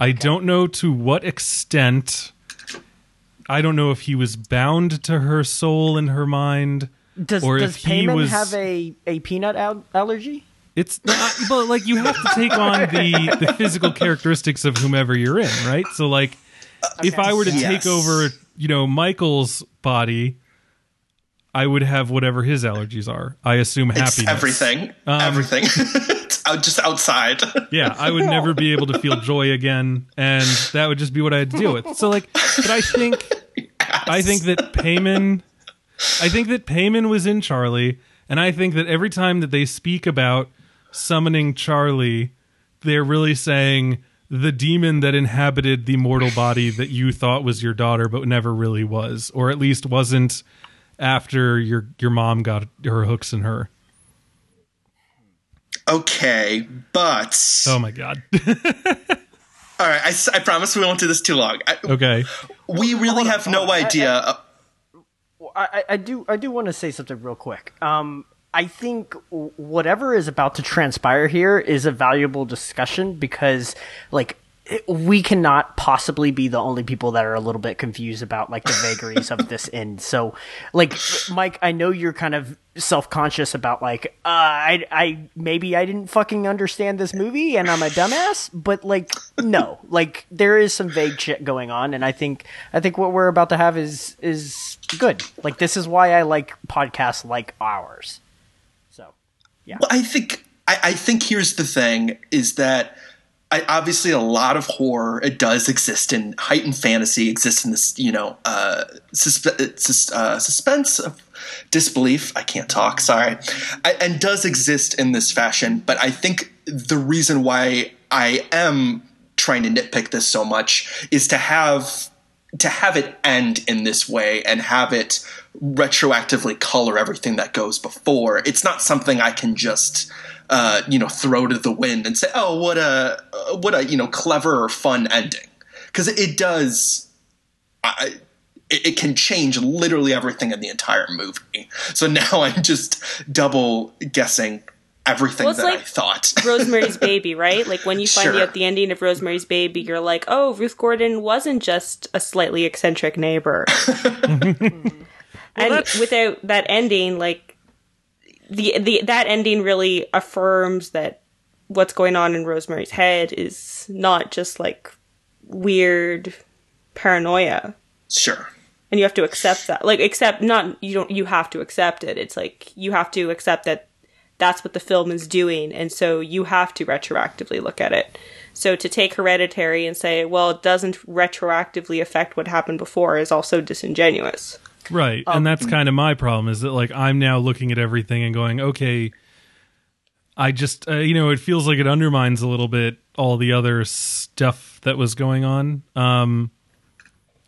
I don't know to what extent. I don't know if he was bound to her soul and her mind. Does Or does if he Paimon was- have a, a peanut al- allergy? It's not, but like you have to take on the the physical characteristics of whomever you're in, right? So like, if I were to Yes. take over, you know, Michael's body, I would have whatever his allergies are. I assume happiness. It's everything. Um, everything. out, just outside. Yeah, I would never be able to feel joy again, and that would just be what I had to deal with. So, like, but I think, I think that Paimon, I think that Paimon was in Charlie, and I think that every time that they speak about summoning Charlie, they're really saying the demon that inhabited the mortal body that you thought was your daughter, but never really was, or at least wasn't after your your mom got her hooks in her. Okay, but Oh my god. all right, I, I promise we won't do this too long. I, okay. we really have no idea. uh, I, I I do I do want to say something real quick. Um, I think whatever is about to transpire here is a valuable discussion because, like, it- we cannot possibly be the only people that are a little bit confused about like the vagaries of this end. So, like, Mike, I know you're kind of self conscious about like, uh, I I maybe I didn't fucking understand this movie and I'm a dumbass, but like, no, like there is some vague shit going on, and I think I think what we're about to have is is good. Like this is why I like podcasts like ours. So, yeah. Well, I think I, I think here's the thing: is that I, obviously a lot of horror it does exist in heightened fantasy exists in this you know uh, sus- uh, suspense of disbelief. I can't talk sorry. I, and does exist in this fashion but i think the reason why i am trying to nitpick this so much is to have to have it end in this way and have it retroactively color everything that goes before. It's not something i can just uh, you know throw to the wind and say oh what a what a you know clever or fun ending because it does I, it, it can change literally everything in the entire movie so now i'm just double guessing everything Well, it's that i thought Rosemary's Baby, right? Like when you find Sure. out the ending of Rosemary's Baby, you're like, oh, Ruth Gordon wasn't just a slightly eccentric neighbor. and that's- without that ending, like the the that ending really affirms that what's going on in Rosemary's head is not just like weird paranoia. sure. And you have to accept that. Like accept not you don't you have to accept it. It's like you have to accept that that's what the film is doing and so you have to retroactively look at it. So to take hereditary and say well it doesn't retroactively affect what happened before is also disingenuous Right. Um, and that's kind of my problem is that like I'm now looking at everything and going, okay, I just uh, you know, it feels like it undermines a little bit all the other stuff that was going on. Um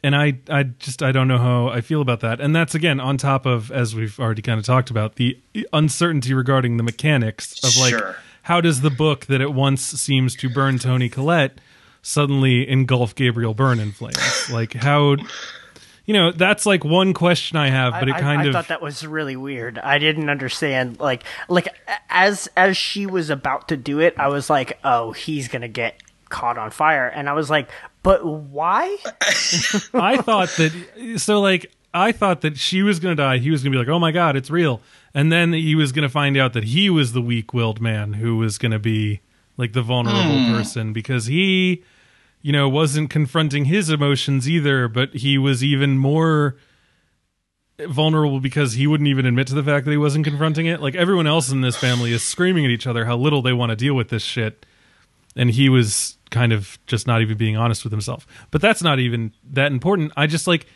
and I I just I don't know how I feel about that. And that's again on top of as we've already kind of talked about the uncertainty regarding the mechanics of like Sure. how does the book that at once seems to burn Toni Collette suddenly engulf Gabriel Byrne in flames? like how you know, that's like one question I have, but it kind I of I thought that was really weird. I didn't understand. Like, like as as she was about to do it, I was like, "Oh, he's gonna get caught on fire," and I was like, "But why?" I thought that so like I thought that she was going to die. He was going to be like, "Oh my god, it's real." And then he was going to find out that he was the weak-willed man who was going to be like the vulnerable hmm. person because he you know wasn't confronting his emotions either, but he was even more vulnerable because he wouldn't even admit to the fact that he wasn't confronting it. Like everyone else in this family is screaming at each other how little they want to deal with this shit. And he was kind of just not even being honest with himself. But that's not even that important. I just like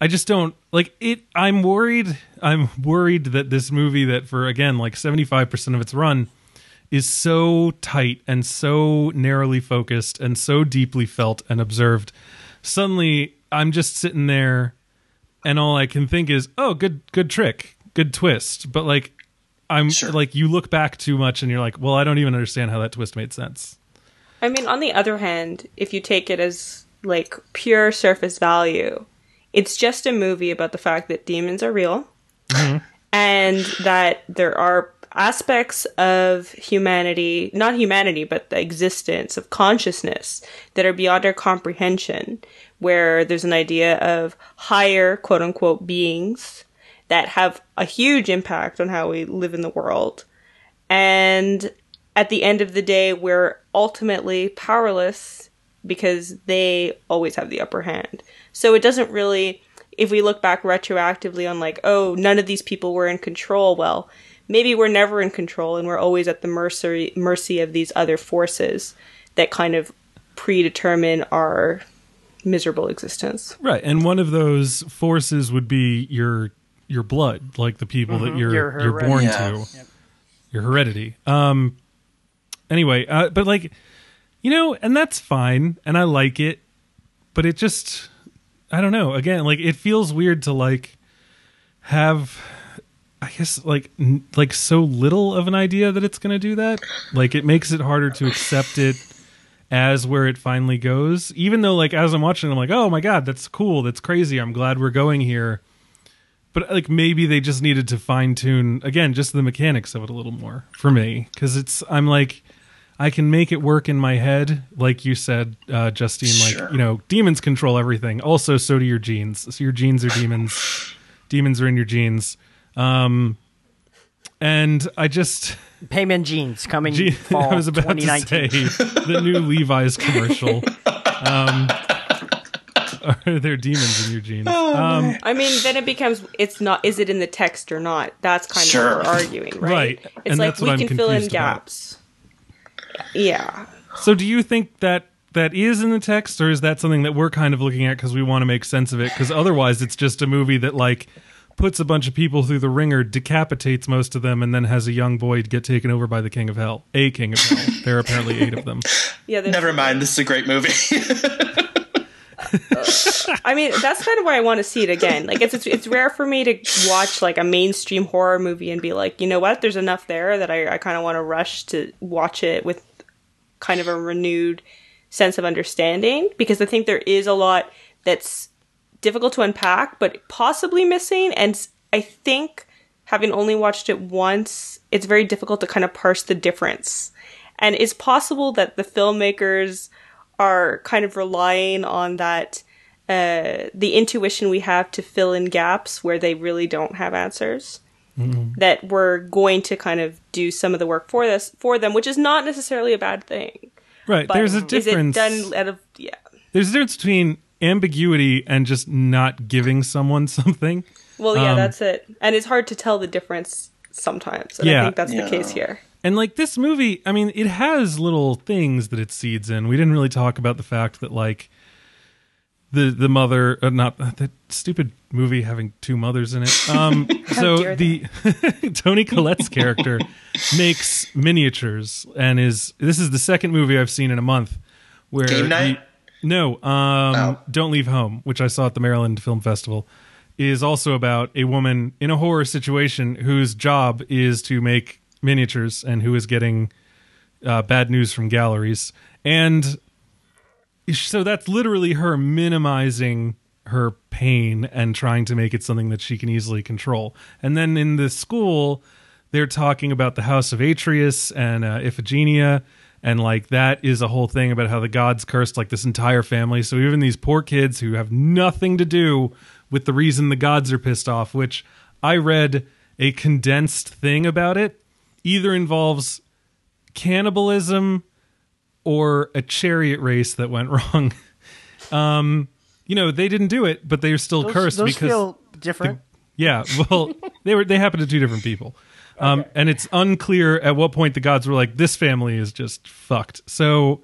I just don't like it I'm worried I'm worried that this movie that for again like 75% of its run is so tight and so narrowly focused and so deeply felt and observed. Suddenly I'm just sitting there and all I can think is, "Oh, good good trick, good twist." But like I'm Sure. like you look back too much and you're like, "Well, I don't even understand how that twist made sense." I mean, on the other hand, if you take it as like pure surface value, it's just a movie about the fact that demons are real mm-hmm. and that there are aspects of humanity, not humanity, but the existence of consciousness that are beyond our comprehension, where there's an idea of higher quote unquote beings that have a huge impact on how we live in the world. And at the end of the day, we're ultimately powerless because they always have the upper hand. So it doesn't really, if we look back retroactively on like, oh, none of these people were in control, well, maybe we're never in control and we're always at the mercy, mercy of these other forces that kind of predetermine our miserable existence. Right. And one of those forces would be your your blood, like the people that you're Your you're born heredity. to. Your heredity. Um anyway, uh, but like you know, and that's fine and I like it, but it just I don't know. Again, like it feels weird to like have I guess like n- like so little of an idea that it's going to do that. Like it makes it harder to accept it as where it finally goes. Even though like as I'm watching, I'm like, oh my god, that's cool, that's crazy. I'm glad we're going here. But like maybe they just needed to fine tune again just the mechanics of it a little more for me because it's I'm like I can make it work in my head, like you said, uh, Justine. Sure. Like you know, demons control everything. Also, so do your genes. So your genes are demons. demons are in your genes. Um, and I just Paimon jeans coming Gee, fall I was about to say the new Levi's commercial. Um, are there demons in your jeans? Um, I mean, then it becomes it's not is it in the text or not? That's kind Sure. of what we're arguing, right? Right. It's And like that's we I'm can fill in confused about. gaps. Yeah. So do you think that that is in the text, or is that something that we're kind of looking at because we want to make sense of it? Because otherwise, it's just a movie that like puts a bunch of people through the wringer, decapitates most of them, and then has a young boy get taken over by the king of hell. A king of hell. there are apparently eight of them. Yeah, Never mind. This is a great movie. I mean, that's kind of why I want to see it again. Like, it's, it's it's rare for me to watch like a mainstream horror movie and be like, you know what? There's enough there that I, I kind of want to rush to watch it with kind of a renewed sense of understanding because I think there is a lot that's difficult to unpack, but possibly missing. And I think having only watched it once, it's very difficult to kind of parse the difference. And it's possible that the filmmakers are kind of relying on that uh, the intuition we have to fill in gaps where they really don't have answers. That we're going to kind of do some of the work for this for them, which is not necessarily a bad thing. Right. But There's a difference. Is it done out of yeah? There's a difference between ambiguity and just not giving someone something. Well, yeah, Um, that's it. And it's hard to tell the difference sometimes. And Yeah. I think that's Yeah. the case here. And like this movie, I mean, it has little things that it seeds in. We didn't really talk about the fact that like the the mother, uh, not that stupid movie having two mothers in it. Um, so the Toni Collette's character makes miniatures and is this is the second movie I've seen in a month where Game night? No, um, Oh. Don't Leave Home, which I saw at the Maryland Film Festival, is also about a woman in a horror situation whose job is to make miniatures and who is getting uh, bad news from galleries. And so that's literally her minimizing her pain and trying to make it something that she can easily control. And then in the school, they're talking about the House of Atreus and uh, Iphigenia, and like that is a whole thing about how the gods cursed like this entire family. So even these poor kids who have nothing to do with the reason the gods are pissed off, which I read a condensed thing about it, either involves cannibalism or a chariot race that went wrong. um, you know, they didn't do it, but they're still Those, cursed those because feel different. yeah, well, they were they happened to two different people, um, and it's unclear at what point the gods were like, "This family is just fucked." So,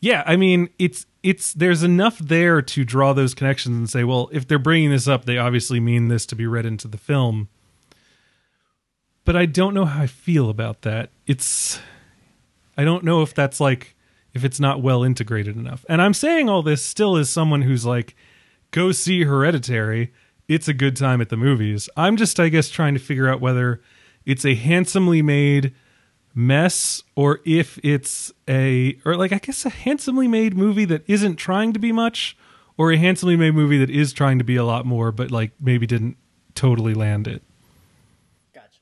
yeah, I mean, it's it's there's enough there to draw those connections and say, well, if they're bringing this up, they obviously mean this to be read into the film. But I don't know how I feel about that. It's I don't know if that's like if it's not well integrated enough. And I'm saying all this still as someone who's like go see Hereditary. It's a good time at the movies. I'm just I guess trying to figure out whether it's a handsomely made mess or if it's a or like I guess a handsomely made movie that isn't trying to be much or a handsomely made movie that is trying to be a lot more but like maybe didn't totally land it. Gotcha.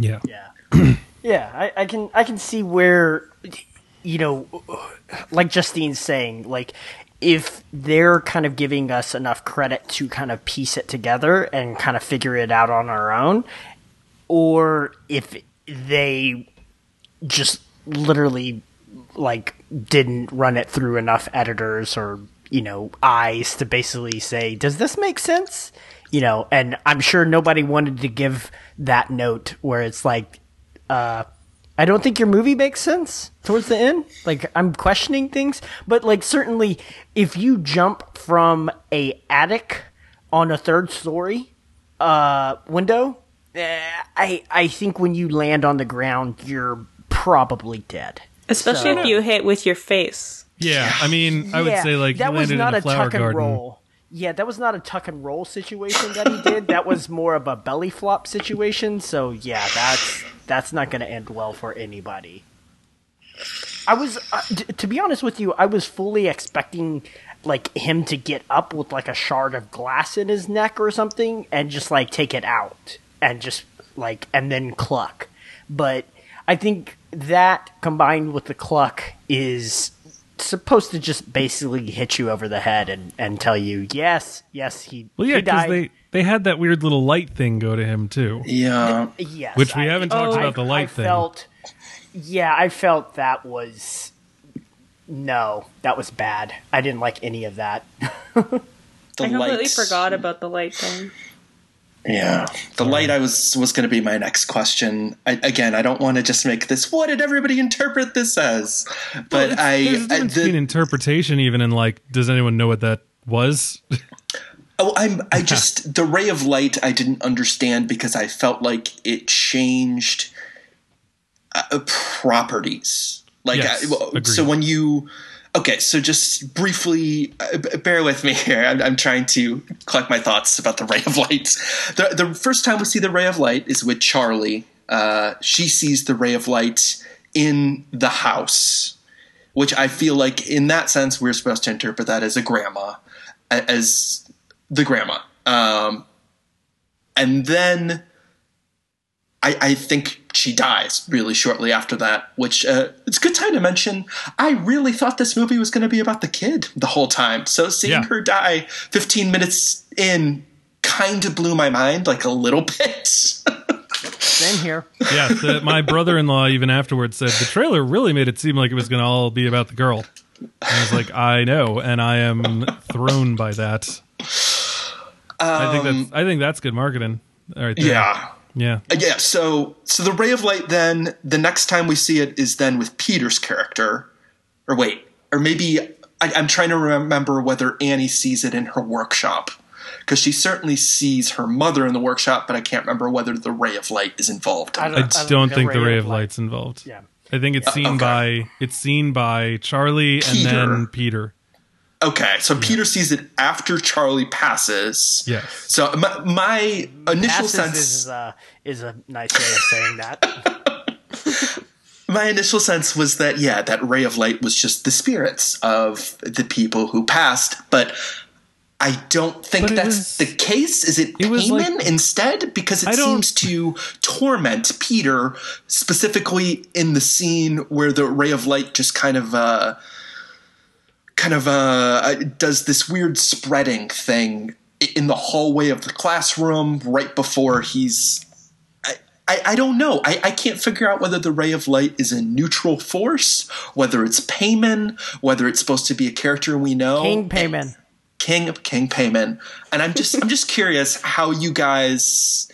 Yeah. Yeah. yeah, I, I can I can see where you know like Justine's saying, like if they're kind of giving us enough credit to kind of piece it together and kind of figure it out on our own, or if they just literally like didn't run it through enough editors or you know eyes to basically say does this make sense? You know and i'm sure nobody wanted to give that note where it's like uh i don't think your movie makes sense towards the end. Like i'm questioning things. But like certainly if you jump from a attic on a third story uh window i i think when you land on the ground you're probably dead Especially So- if you hit with your face. Yeah, I mean, I would say like that he was not in a a tuck and garden. roll. Yeah, that was not a tuck and roll situation that he did. that was more of a belly flop situation. So yeah, that's that's not going to end well for anybody. I was, uh, t- to be honest with you, I was fully expecting like him to get up with like a shard of glass in his neck or something and just like take it out and just like and then cluck. But I think that combined with the cluck is supposed to just basically hit you over the head and, and tell you yes, yes, he Well, yeah, because they they had that weird little light thing go to him too. Yeah. Yes, Which we I- haven't talked I- about the light I thing. Felt, yeah, I felt that was no, that was bad. I didn't like any of that. The I completely lights. forgot about the light thing. Yeah, the light I was was going to be my next question. I, again, I don't want to just make this. What did everybody interpret this as? But Well, I, I the- interpretation, even in like, does anyone know what that was? Oh, I'm. I just the ray of light. I didn't understand because I felt like it changed uh, properties. Like, Yes, I, so when you. Okay, so just briefly, uh, bear with me here. I'm, I'm trying to collect my thoughts about the ray of light. The, the first time we see the ray of light is with Charlie. Uh, she sees the ray of light in the house, which I feel like, in that sense, we're supposed to interpret that as a grandma, as the grandma. Um, and then I, I think she dies really shortly after that, which uh, it's a good time to mention. I really thought this movie was going to be about the kid the whole time. So seeing Yeah. her die 15 minutes in kind of blew my mind like a little bit. Same here. yeah, the, my brother-in-law even afterwards said the trailer really made it seem like it was going to all be about the girl. And I was like, I know, and I am thrown by that. I think that's I think that's good marketing. All right, there. yeah. Yeah, Uh, yeah so so the ray of light then the next time we see it is then with peter's character or wait or maybe I, i'm trying to remember whether annie sees it in her workshop because she certainly sees her mother in the workshop but i can't remember whether the ray of light is involved I I don't, just don't think the ray of light's involved. Yeah. I think it's seen okay. by it's seen by Charlie and then Peter. Okay so peter sees it after charlie passes Yes. so my, my initial Passes sense is, uh, is a nice way of saying that. my initial sense was that yeah that ray of light was just the spirits of the people who passed but i don't think But that's was- the case is it, it was Paimon like- instead because it I seems to torment peter specifically in the scene where the ray of light just kind of uh kind of uh does this weird spreading thing in the hallway of the classroom right before he's I, I don't know. I, I can't figure out whether the ray of light is a neutral force, whether it's Paimon, whether it's supposed to be a character we know. King Paimon. King of King Paimon. And I'm just I'm just curious how you guys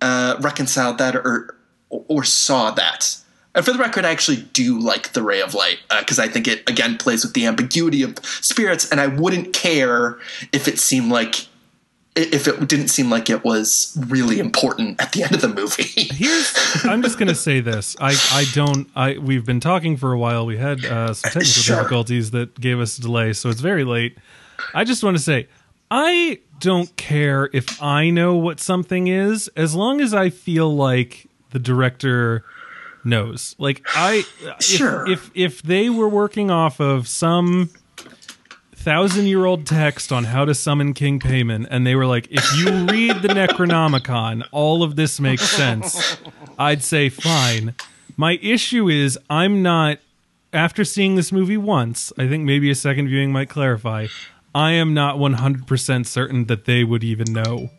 uh, reconciled that or or saw that. And for the record, I actually do like the ray of light because I think it again plays with the ambiguity of spirits, and I wouldn't care if it seemed like if it didn't seem like it was really important at the end of the movie. Here's I'm just gonna say this. I I don't I we've been talking for a while. We had uh, some technical Sure. difficulties that gave us a delay, so it's very late. I just want to say I don't care if I know what something is as long as I feel like the director knows. Like I if- Sure. if if they were working off of some thousand year old text on how to summon King Paimon, and they were like, if you read the Necronomicon, all of this makes sense. I'd say fine. My issue is I'm not after seeing this movie once, I think maybe a second viewing might clarify. I am not 100% certain that they would even know.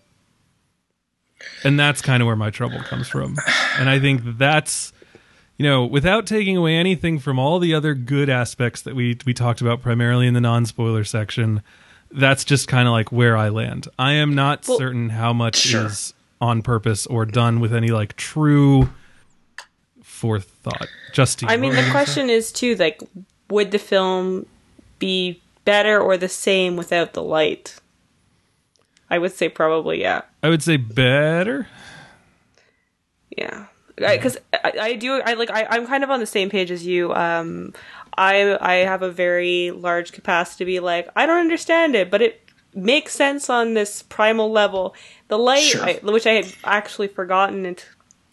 And that's kind of where my trouble comes from. And I think that's you know, without taking away anything from all the other good aspects that we we talked about primarily in the non-spoiler section, that's just kind of like where I land. I am not Well- certain how much Sure. is on purpose or done with any like true forethought. Justine, I mean, the question is too, like, would the film be better or the same without the light? I would say probably yeah, I would say better. yeah, because I, I do I like I, I'm kind of on the same page as you. Um, I I have a very large capacity to be like I don't understand it, but it makes sense on this primal level. The light, Sure. I, which I had actually forgotten unt-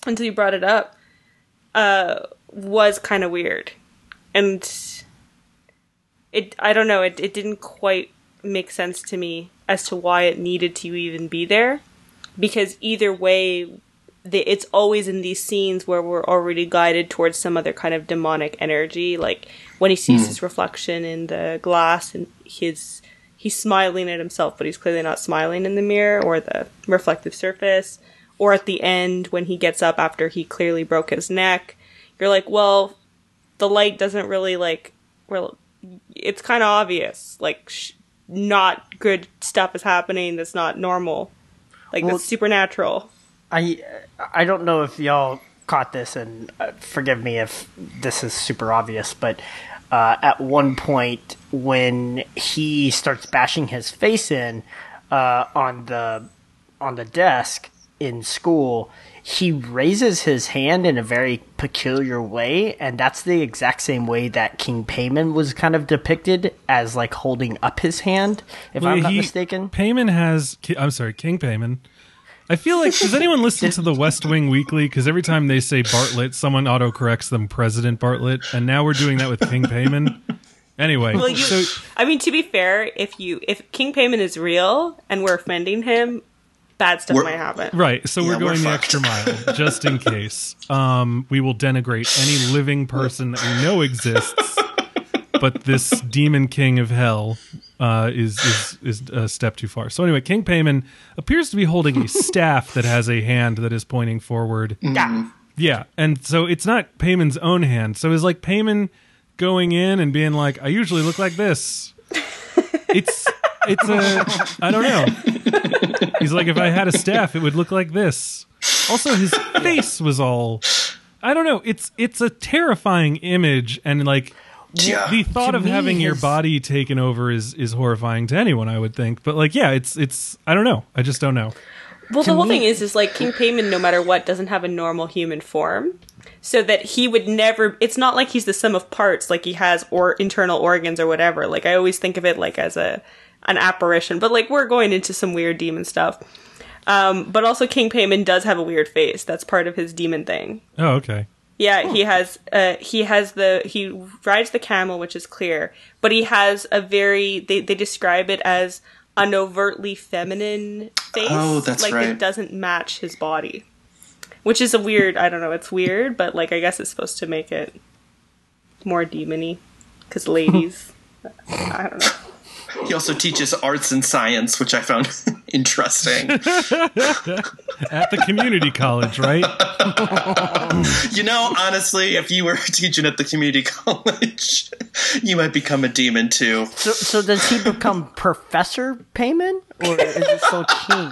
until you brought it up, uh, was kind of weird, and it I don't know it it didn't quite make sense to me as to why it needed to even be there, because either way the, it's always in these scenes where we're already guided towards some other kind of demonic energy like when he sees hmm. his reflection in the glass and his he's smiling at himself but he's clearly not smiling in the mirror or the reflective surface. Or at the end when he gets up after he clearly broke his neck you're like well the light doesn't really like well it's kind of obvious like sh- not good stuff is happening that's not normal. Like Well- that's supernatural. I I don't know if y'all caught this, and uh, forgive me if this is super obvious, but uh, at one point when he starts bashing his face in uh, on the on the desk in school, he raises his hand in a very peculiar way, and that's the exact same way that King Paimon was kind of depicted as like holding up his hand, if I'm not He- mistaken. Paimon has. I'm sorry, King Paimon. I feel like does anyone listen to the West Wing Weekly? Because every time they say Bartlett, someone autocorrects them President Bartlett, and now we're doing that with King Paimon. Anyway, Well, you, so I mean, to be fair, if you if King Paimon is real and we're offending him, bad stuff might happen. right, so Yeah, we're we're going the extra mile just in case. Um, we will denigrate any living person that we know exists, but this demon king of hell uh, is is is a step too far. So anyway, King Paimon appears to be holding a staff that has a hand that is pointing forward. Yeah. Yeah, and so it's not Paimon's own hand. So is like Paimon going in and being like, "I usually look like this." It's it's a I don't know. He's like, if I had a staff, it would look like this. Also, his face was all. I don't know. It's it's a terrifying image, and like Yeah. the thought To of me, having your body taken over is is horrifying to anyone. I would think, but like, yeah, it's it's. I don't know. I just don't know. Well, the whole me- thing is, is like King Paimon, no matter what, doesn't have a normal human form, so that he would never. It's not like he's the sum of parts, like he has or internal organs or whatever. Like I always think of it like as a an apparition, but like we're going into some weird demon stuff. Um, but also, King Paimon does have a weird face. That's part of his demon thing. Oh, okay. Yeah, he has uh he has the he rides the camel, which is clear, but he has a very they they describe it as an overtly feminine face. Oh, that's like right. it doesn't match his body. Which is a weird I don't know, it's weird, but like I guess it's supposed to make it more demony. Cause ladies I don't know. He also teaches arts and science, which I found interesting. At the community college, right? you know, honestly, if you were teaching at the community college, you might become a demon too. So, so does he become Professor Paimon, or is it still King?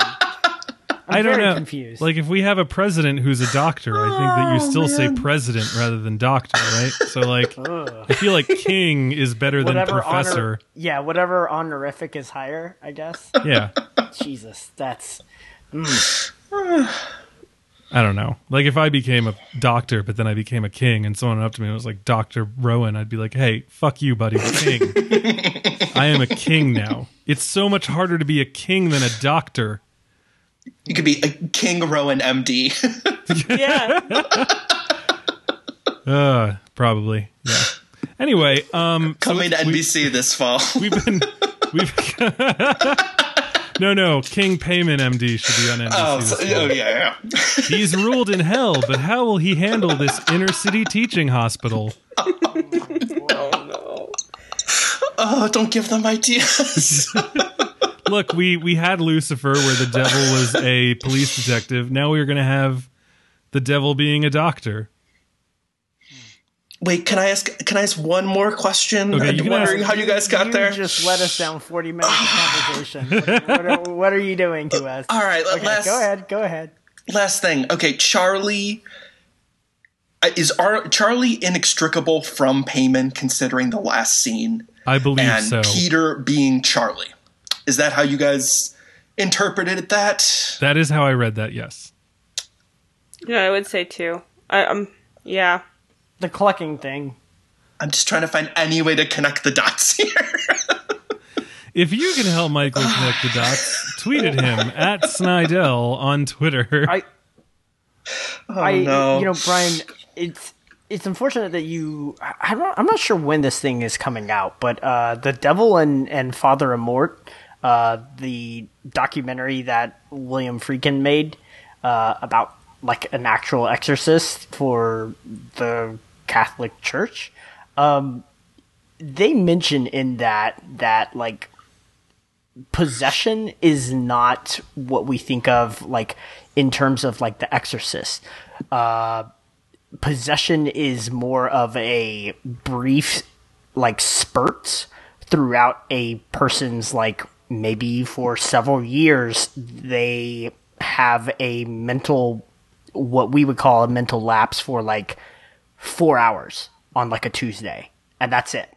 I'm I don't very know. confused. Like, if we have a president who's a doctor, I think that you oh, still say president rather than doctor, right? So, like, I feel like king is better than professor. honor, yeah, whatever honorific is higher, I guess. Yeah, Jesus, that's I don't know. Like, if I became a doctor, but then I became a king, and someone went up to me and was like, "Doctor Roan," I'd be like, "Hey, fuck you, buddy, king. I am a king now. It's so much harder to be a king than a doctor." You could be a King Roan MD. Yeah. Uh, probably. Yeah. Anyway, um, so Coming to NBC this fall. We've been we've No, no, King Paimon MD should be on NBC. Oh, so- oh yeah, yeah. He's ruled in hell, but how will he handle this inner city teaching hospital? Oh, no. Oh, don't give them ideas. Look, we we had Lucifer where the devil was a police detective. Now we're going to have the devil being a doctor. Wait, can I ask? Can I ask one more question? Okay, I'm can wondering ask- how you guys got you there. just let us down forty minutes of conversation. What, what, are, what are you doing to us? All right, Okay, last go ahead. Go ahead. last thing. Okay, Charlie uh, is our Charlie inextricable from Paimon, considering the last scene, I believe and so. Peter being Charlie. Is that how you guys interpreted that? That is how I read that. Yes. yeah, I would say too. I, um yeah. The clucking thing. I'm just trying to find any way to connect the dots here. If you can help Michael connect the dots, tweet at him at Snidell on Twitter. I, oh I, no! you know, Brian, it's it's unfortunate that you. I- I'm not. I'm not sure when this thing is coming out, but uh, the Devil and and Father Amorth, uh, the documentary that William Friedkin made uh, about like an actual exorcist for the Catholic Church. Um, they mention in that that like possession is not what we think of like in terms of like the exorcist uh possession is more of a brief like spurt throughout a person's like maybe for several years they have a mental, what we would call a mental lapse for like four hours on like a Tuesday, and that's it.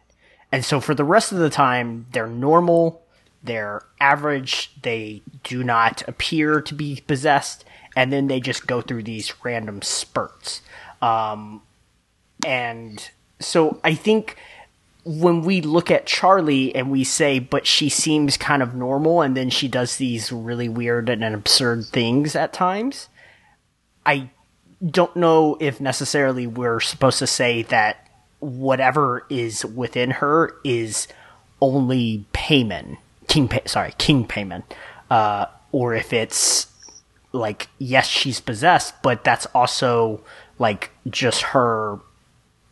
And so for the rest of the time, they're normal, they're average, they do not appear to be possessed, and then they just go through these random spurts. Um, and so I think when we look at Charlie and we say, but she seems kind of normal, and then she does these really weird and absurd things at times, I don't know if necessarily we're supposed to say that whatever is within her is only payment King, Pay- sorry, King Paimon, uh, or if it's like yes, she's possessed, but that's also like just her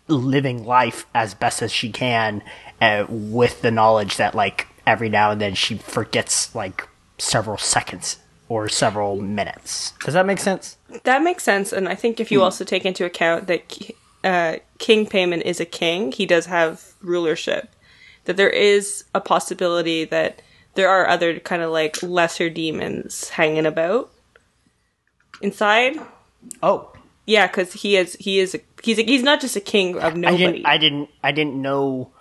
living life as best as she can uh, with the knowledge that like every now and then she forgets like several seconds or several minutes. Does that make sense? That makes sense, and I think if you also take into account that uh, King Paimon is a king, he does have rulership. That there is a possibility that there are other kind of like lesser demons hanging about inside. Oh, Yeah, because he is he is a, he's a, he's not just a king of I nobody. didn't. I didn't. I didn't know.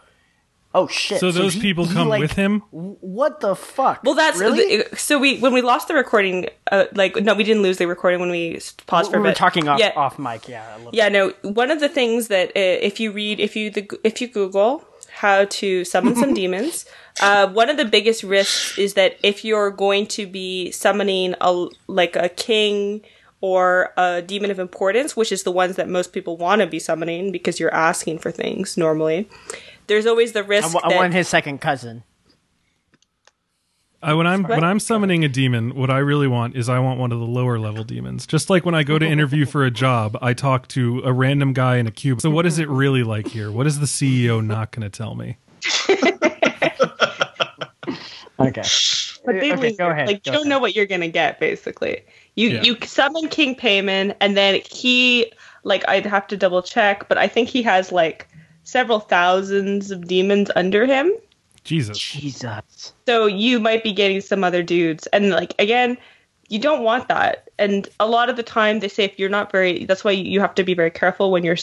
Oh shit! So those he- people he, come like- with him? What the fuck? well, that's really. so we when we lost the recording. Uh, like no, we didn't lose the recording when we paused for we a were bit. talking off Yeah, off mic. Yeah. a little Yeah, no. One of the things that uh, if you read, if you the, if you Google how to summon some demons, uh, one of the biggest risks is that if you're going to be summoning a like a king or a demon of importance, which is the ones that most people want to be summoning because you're asking for things normally. There's always the I, risk wa- I that want his second cousin. I, when I'm What? when I'm summoning a demon, what I really want is I want one of the lower level demons. Just like when I go to interview for a job, I talk to a random guy in a cube. So what is it really like here? What is the CEO not going to tell me? Okay. But they Okay, leave go ahead, Like go you don't ahead. know what you're gonna get. Basically, you Yeah. you summon King Paimon, and then he like I'd have to double check, but I think he has like several thousands of demons under him. Jesus. Jesus. So you might be getting some other dudes, and like again, you don't want that. And a lot of the time, they say if you're not very, that's why you have to be very careful when you're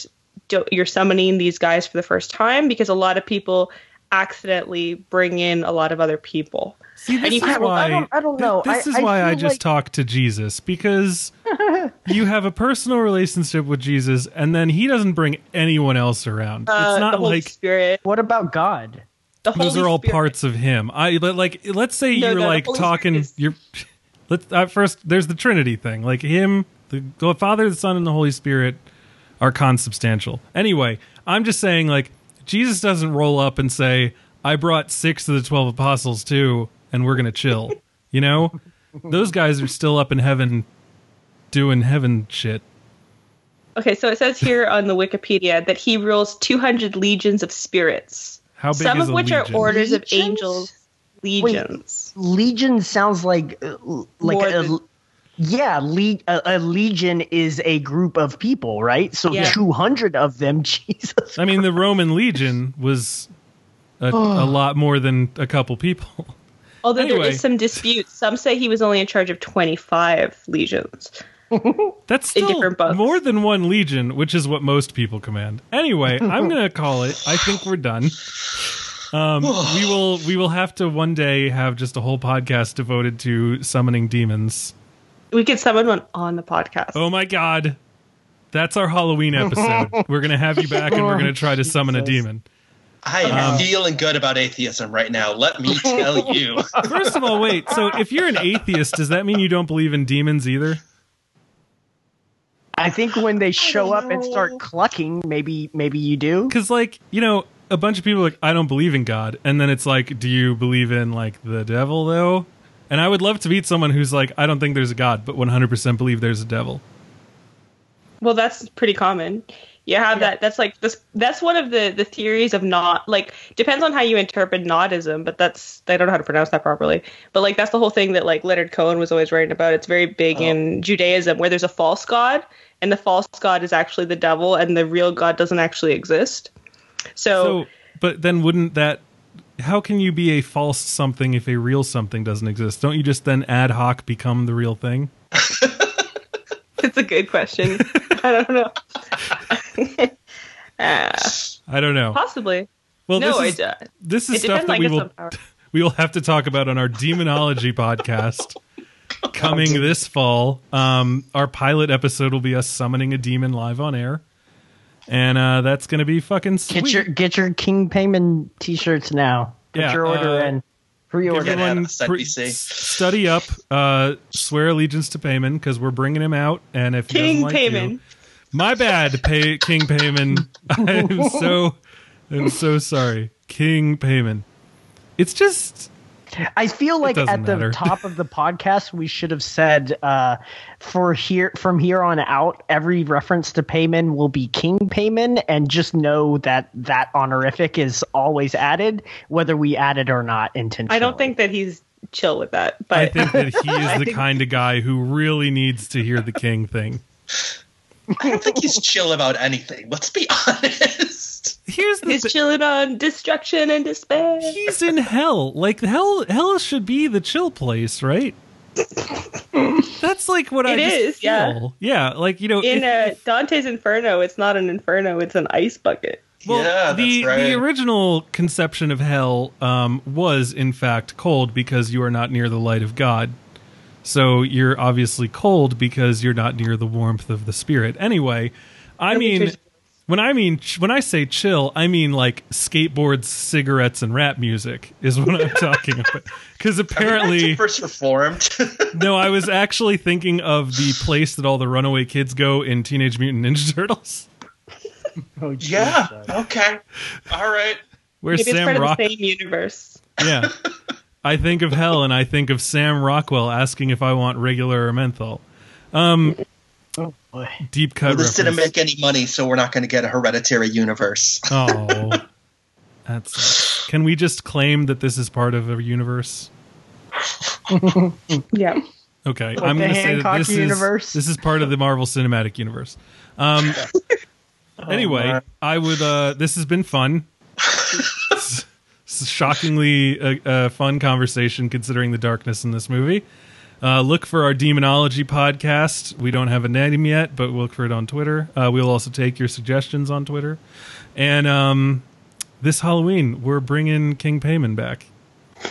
you're summoning these guys for the first time because a lot of people accidentally bring in a lot of other people. See, this you is can't- why I don't- I don't know. This I- is I why I feel just like- talk to Jesus because you have a personal relationship with Jesus, and then He doesn't bring anyone else around. Uh, it's the not Holy like Spirit. What about God? The those Holy are all Spirit. parts of Him. I but, like let's say No, you're no, like talking. Is- You're let's at first. There's the Trinity thing. Like Him, the, the Father, the Son, and the Holy Spirit are consubstantial. Anyway, I'm just saying like Jesus doesn't roll up and say, "I brought six of the twelve apostles too, and we're gonna chill." You know, those guys are still up in heaven doing heaven shit. Okay, so it says here on the Wikipedia that he rules 200 legions of spirits. How big is it? Some is of a which are legion? orders of angels. Legions. Legion sounds like uh, like More a, than- yeah, le- a, a legion is a group of people, right? So Yeah. 200 of them, Jesus. I mean, the Roman legion was a, a lot more than a couple people. Although there Anyway. is some dispute. Some say he was only in charge of 25 legions. That's still more than one legion, which is what most people command. Anyway, I'm gonna call it. I think we're done. Um, we will we will have to one day have just a whole podcast devoted to summoning demons. We could summon one on the podcast. Oh my god, that's our Halloween episode. we're gonna have you back, and we're gonna try to summon a demon. I am um, feeling good about atheism right now. Let me tell you. First of all, wait. So if you're an atheist, does that mean you don't believe in demons either? I think when they show up and start clucking, maybe maybe you do. because like you know a bunch of people are like i don't believe in god and then it's like do you believe in like the devil though and i would love to meet someone who's like i don't think there's a god but 100% believe there's a devil Well, that's pretty common. You have that. That's like this. That's one of the the theories of not like depends on how you interpret Nautism, but that's I don't know how to pronounce that properly. But like that's the whole thing that like Leonard Cohen was always writing about. It's very big oh. in Judaism where there's a false god and the false god is actually the devil and the real god doesn't actually exist. So, so but then wouldn't that how can you be a false something if a real something doesn't exist don't you just then ad hoc become the real thing It's a good question. I don't know. uh, I don't know. possibly. Well, no, this is, it, uh, this is stuff that on we will we will have to talk about on our demonology podcast coming this fall. Um, our pilot episode will be us summoning a demon live on air, and uh, that's going to be fucking sweet. Get your get your King Paimon t-shirts now. Put Yeah, your order uh, in. Pre-order. Everyone pre- study up, uh, swear allegiance to Paimon because we're bringing him out. And if King doesn't like Paimon. you, my bad, pay, King Paimon. I'm so, I'm so sorry, King Paimon. It's just I feel like doesn't at the top of the podcast we should have said uh, for here from here on out every reference to Paimon will be King Paimon and just know that that honorific is always added whether we add it or not intentionally. I don't think that he's chill with that, but I think that he is the kind of guy who really needs to hear the king thing. I don't think he's chill about anything. Let's be honest. Here's the he's thi- chilling on destruction and despair. he's in hell. Like hell, hell should be the chill place, right? That's like what I It just is, yeah. feel. yeah. Like you know, In if- uh, Dante's Inferno, it's not an inferno; it's an ice bucket. Well, yeah, the that's right. the original conception of hell um, was in fact cold because you are not near the light of God. So you're obviously cold because you're not near the warmth of the spirit. Anyway, I mean, when I mean when I say chill, I mean like skateboards, cigarettes, and rap music is what I'm talking about. Because apparently, first reformed. no, I was actually thinking of the place that all the runaway kids go in Teenage Mutant Ninja Turtles, Oh, geez. yeah. Okay. All right. where Maybe it's Sam part Rock of the same universe. Yeah. I think of hell and I think of Sam Rockwell asking if I want regular or menthol. Oh boy. Deep cut Well, this didn't reference. make any money, so we're not going to get a hereditary universe. Oh. That's Can we just claim that this is part of a universe? Yeah. Okay, Like I'm the going to say that this universe? is this is part of the Marvel Cinematic Universe. Um anyway, man. I would uh this has been fun. It's- it's shockingly a, a fun conversation considering the darkness in this movie. Uh, look for our demonology podcast. We don't have a name yet, but we'll look for it on Twitter. Uh, we'll also take your suggestions on Twitter. And um, this Halloween, we're bringing King Paimon back.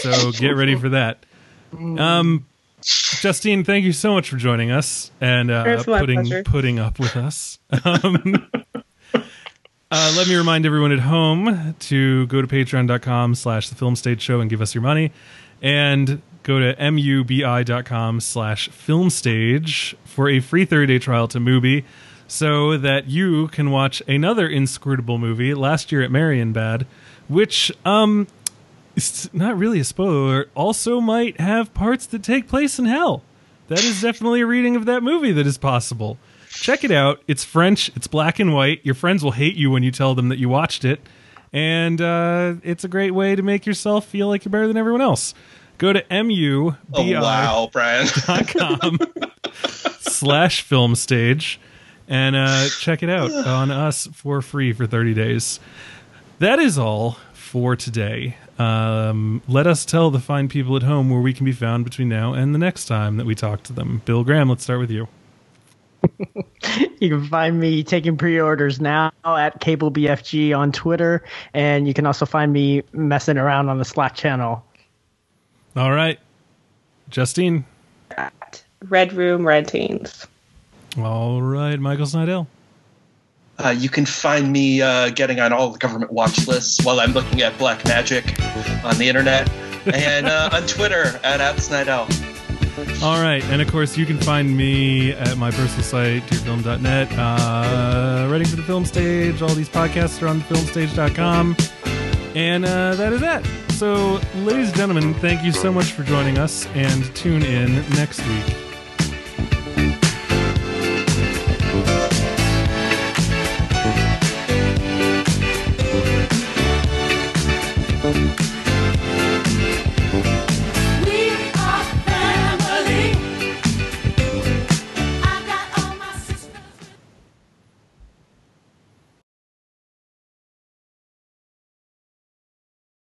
So get ready for that. Um, Justine, thank you so much for joining us and uh, putting pleasure. putting up with us. Um, uh, let me remind everyone at home to go to patreon.com slash the film stage show and give us your money. And go to mubi.com slash film stage for a free 30-day trial to Mubi so that you can watch another inscrutable movie last year at Marienbad which um it's not really a spoiler also might have parts that take place in hell. That is definitely a reading of that movie that is possible check it out. It's french. It's black and white. Your friends will hate you when you tell them that you watched it. And uh, it's a great way to make yourself feel like you're better than everyone else. Go to mu Oh, wow, Brian. com slash film stage and uh, check it out on us for free for 30 days. That is all for today. Um, let us tell the fine people at home where we can be found between now and the next time that we talk to them. Bill graham let's start with you You can find me taking pre-orders now at Cable BFG on Twitter, and you can also find me messing around on the Slack channel. all right justine At Red Room Rentings. all right michael snydell Uh, you can find me uh, getting on all the government watch lists while I'm looking at black magic on the internet and uh, on Twitter at, at Snydell. All right, and of course you can find me at my personal site, dearfilm.net, uh, writing for the film stage. All these podcasts are on thefilmstage.com. And uh, that is that. So, ladies and gentlemen, thank you so much for joining us, and tune in next week.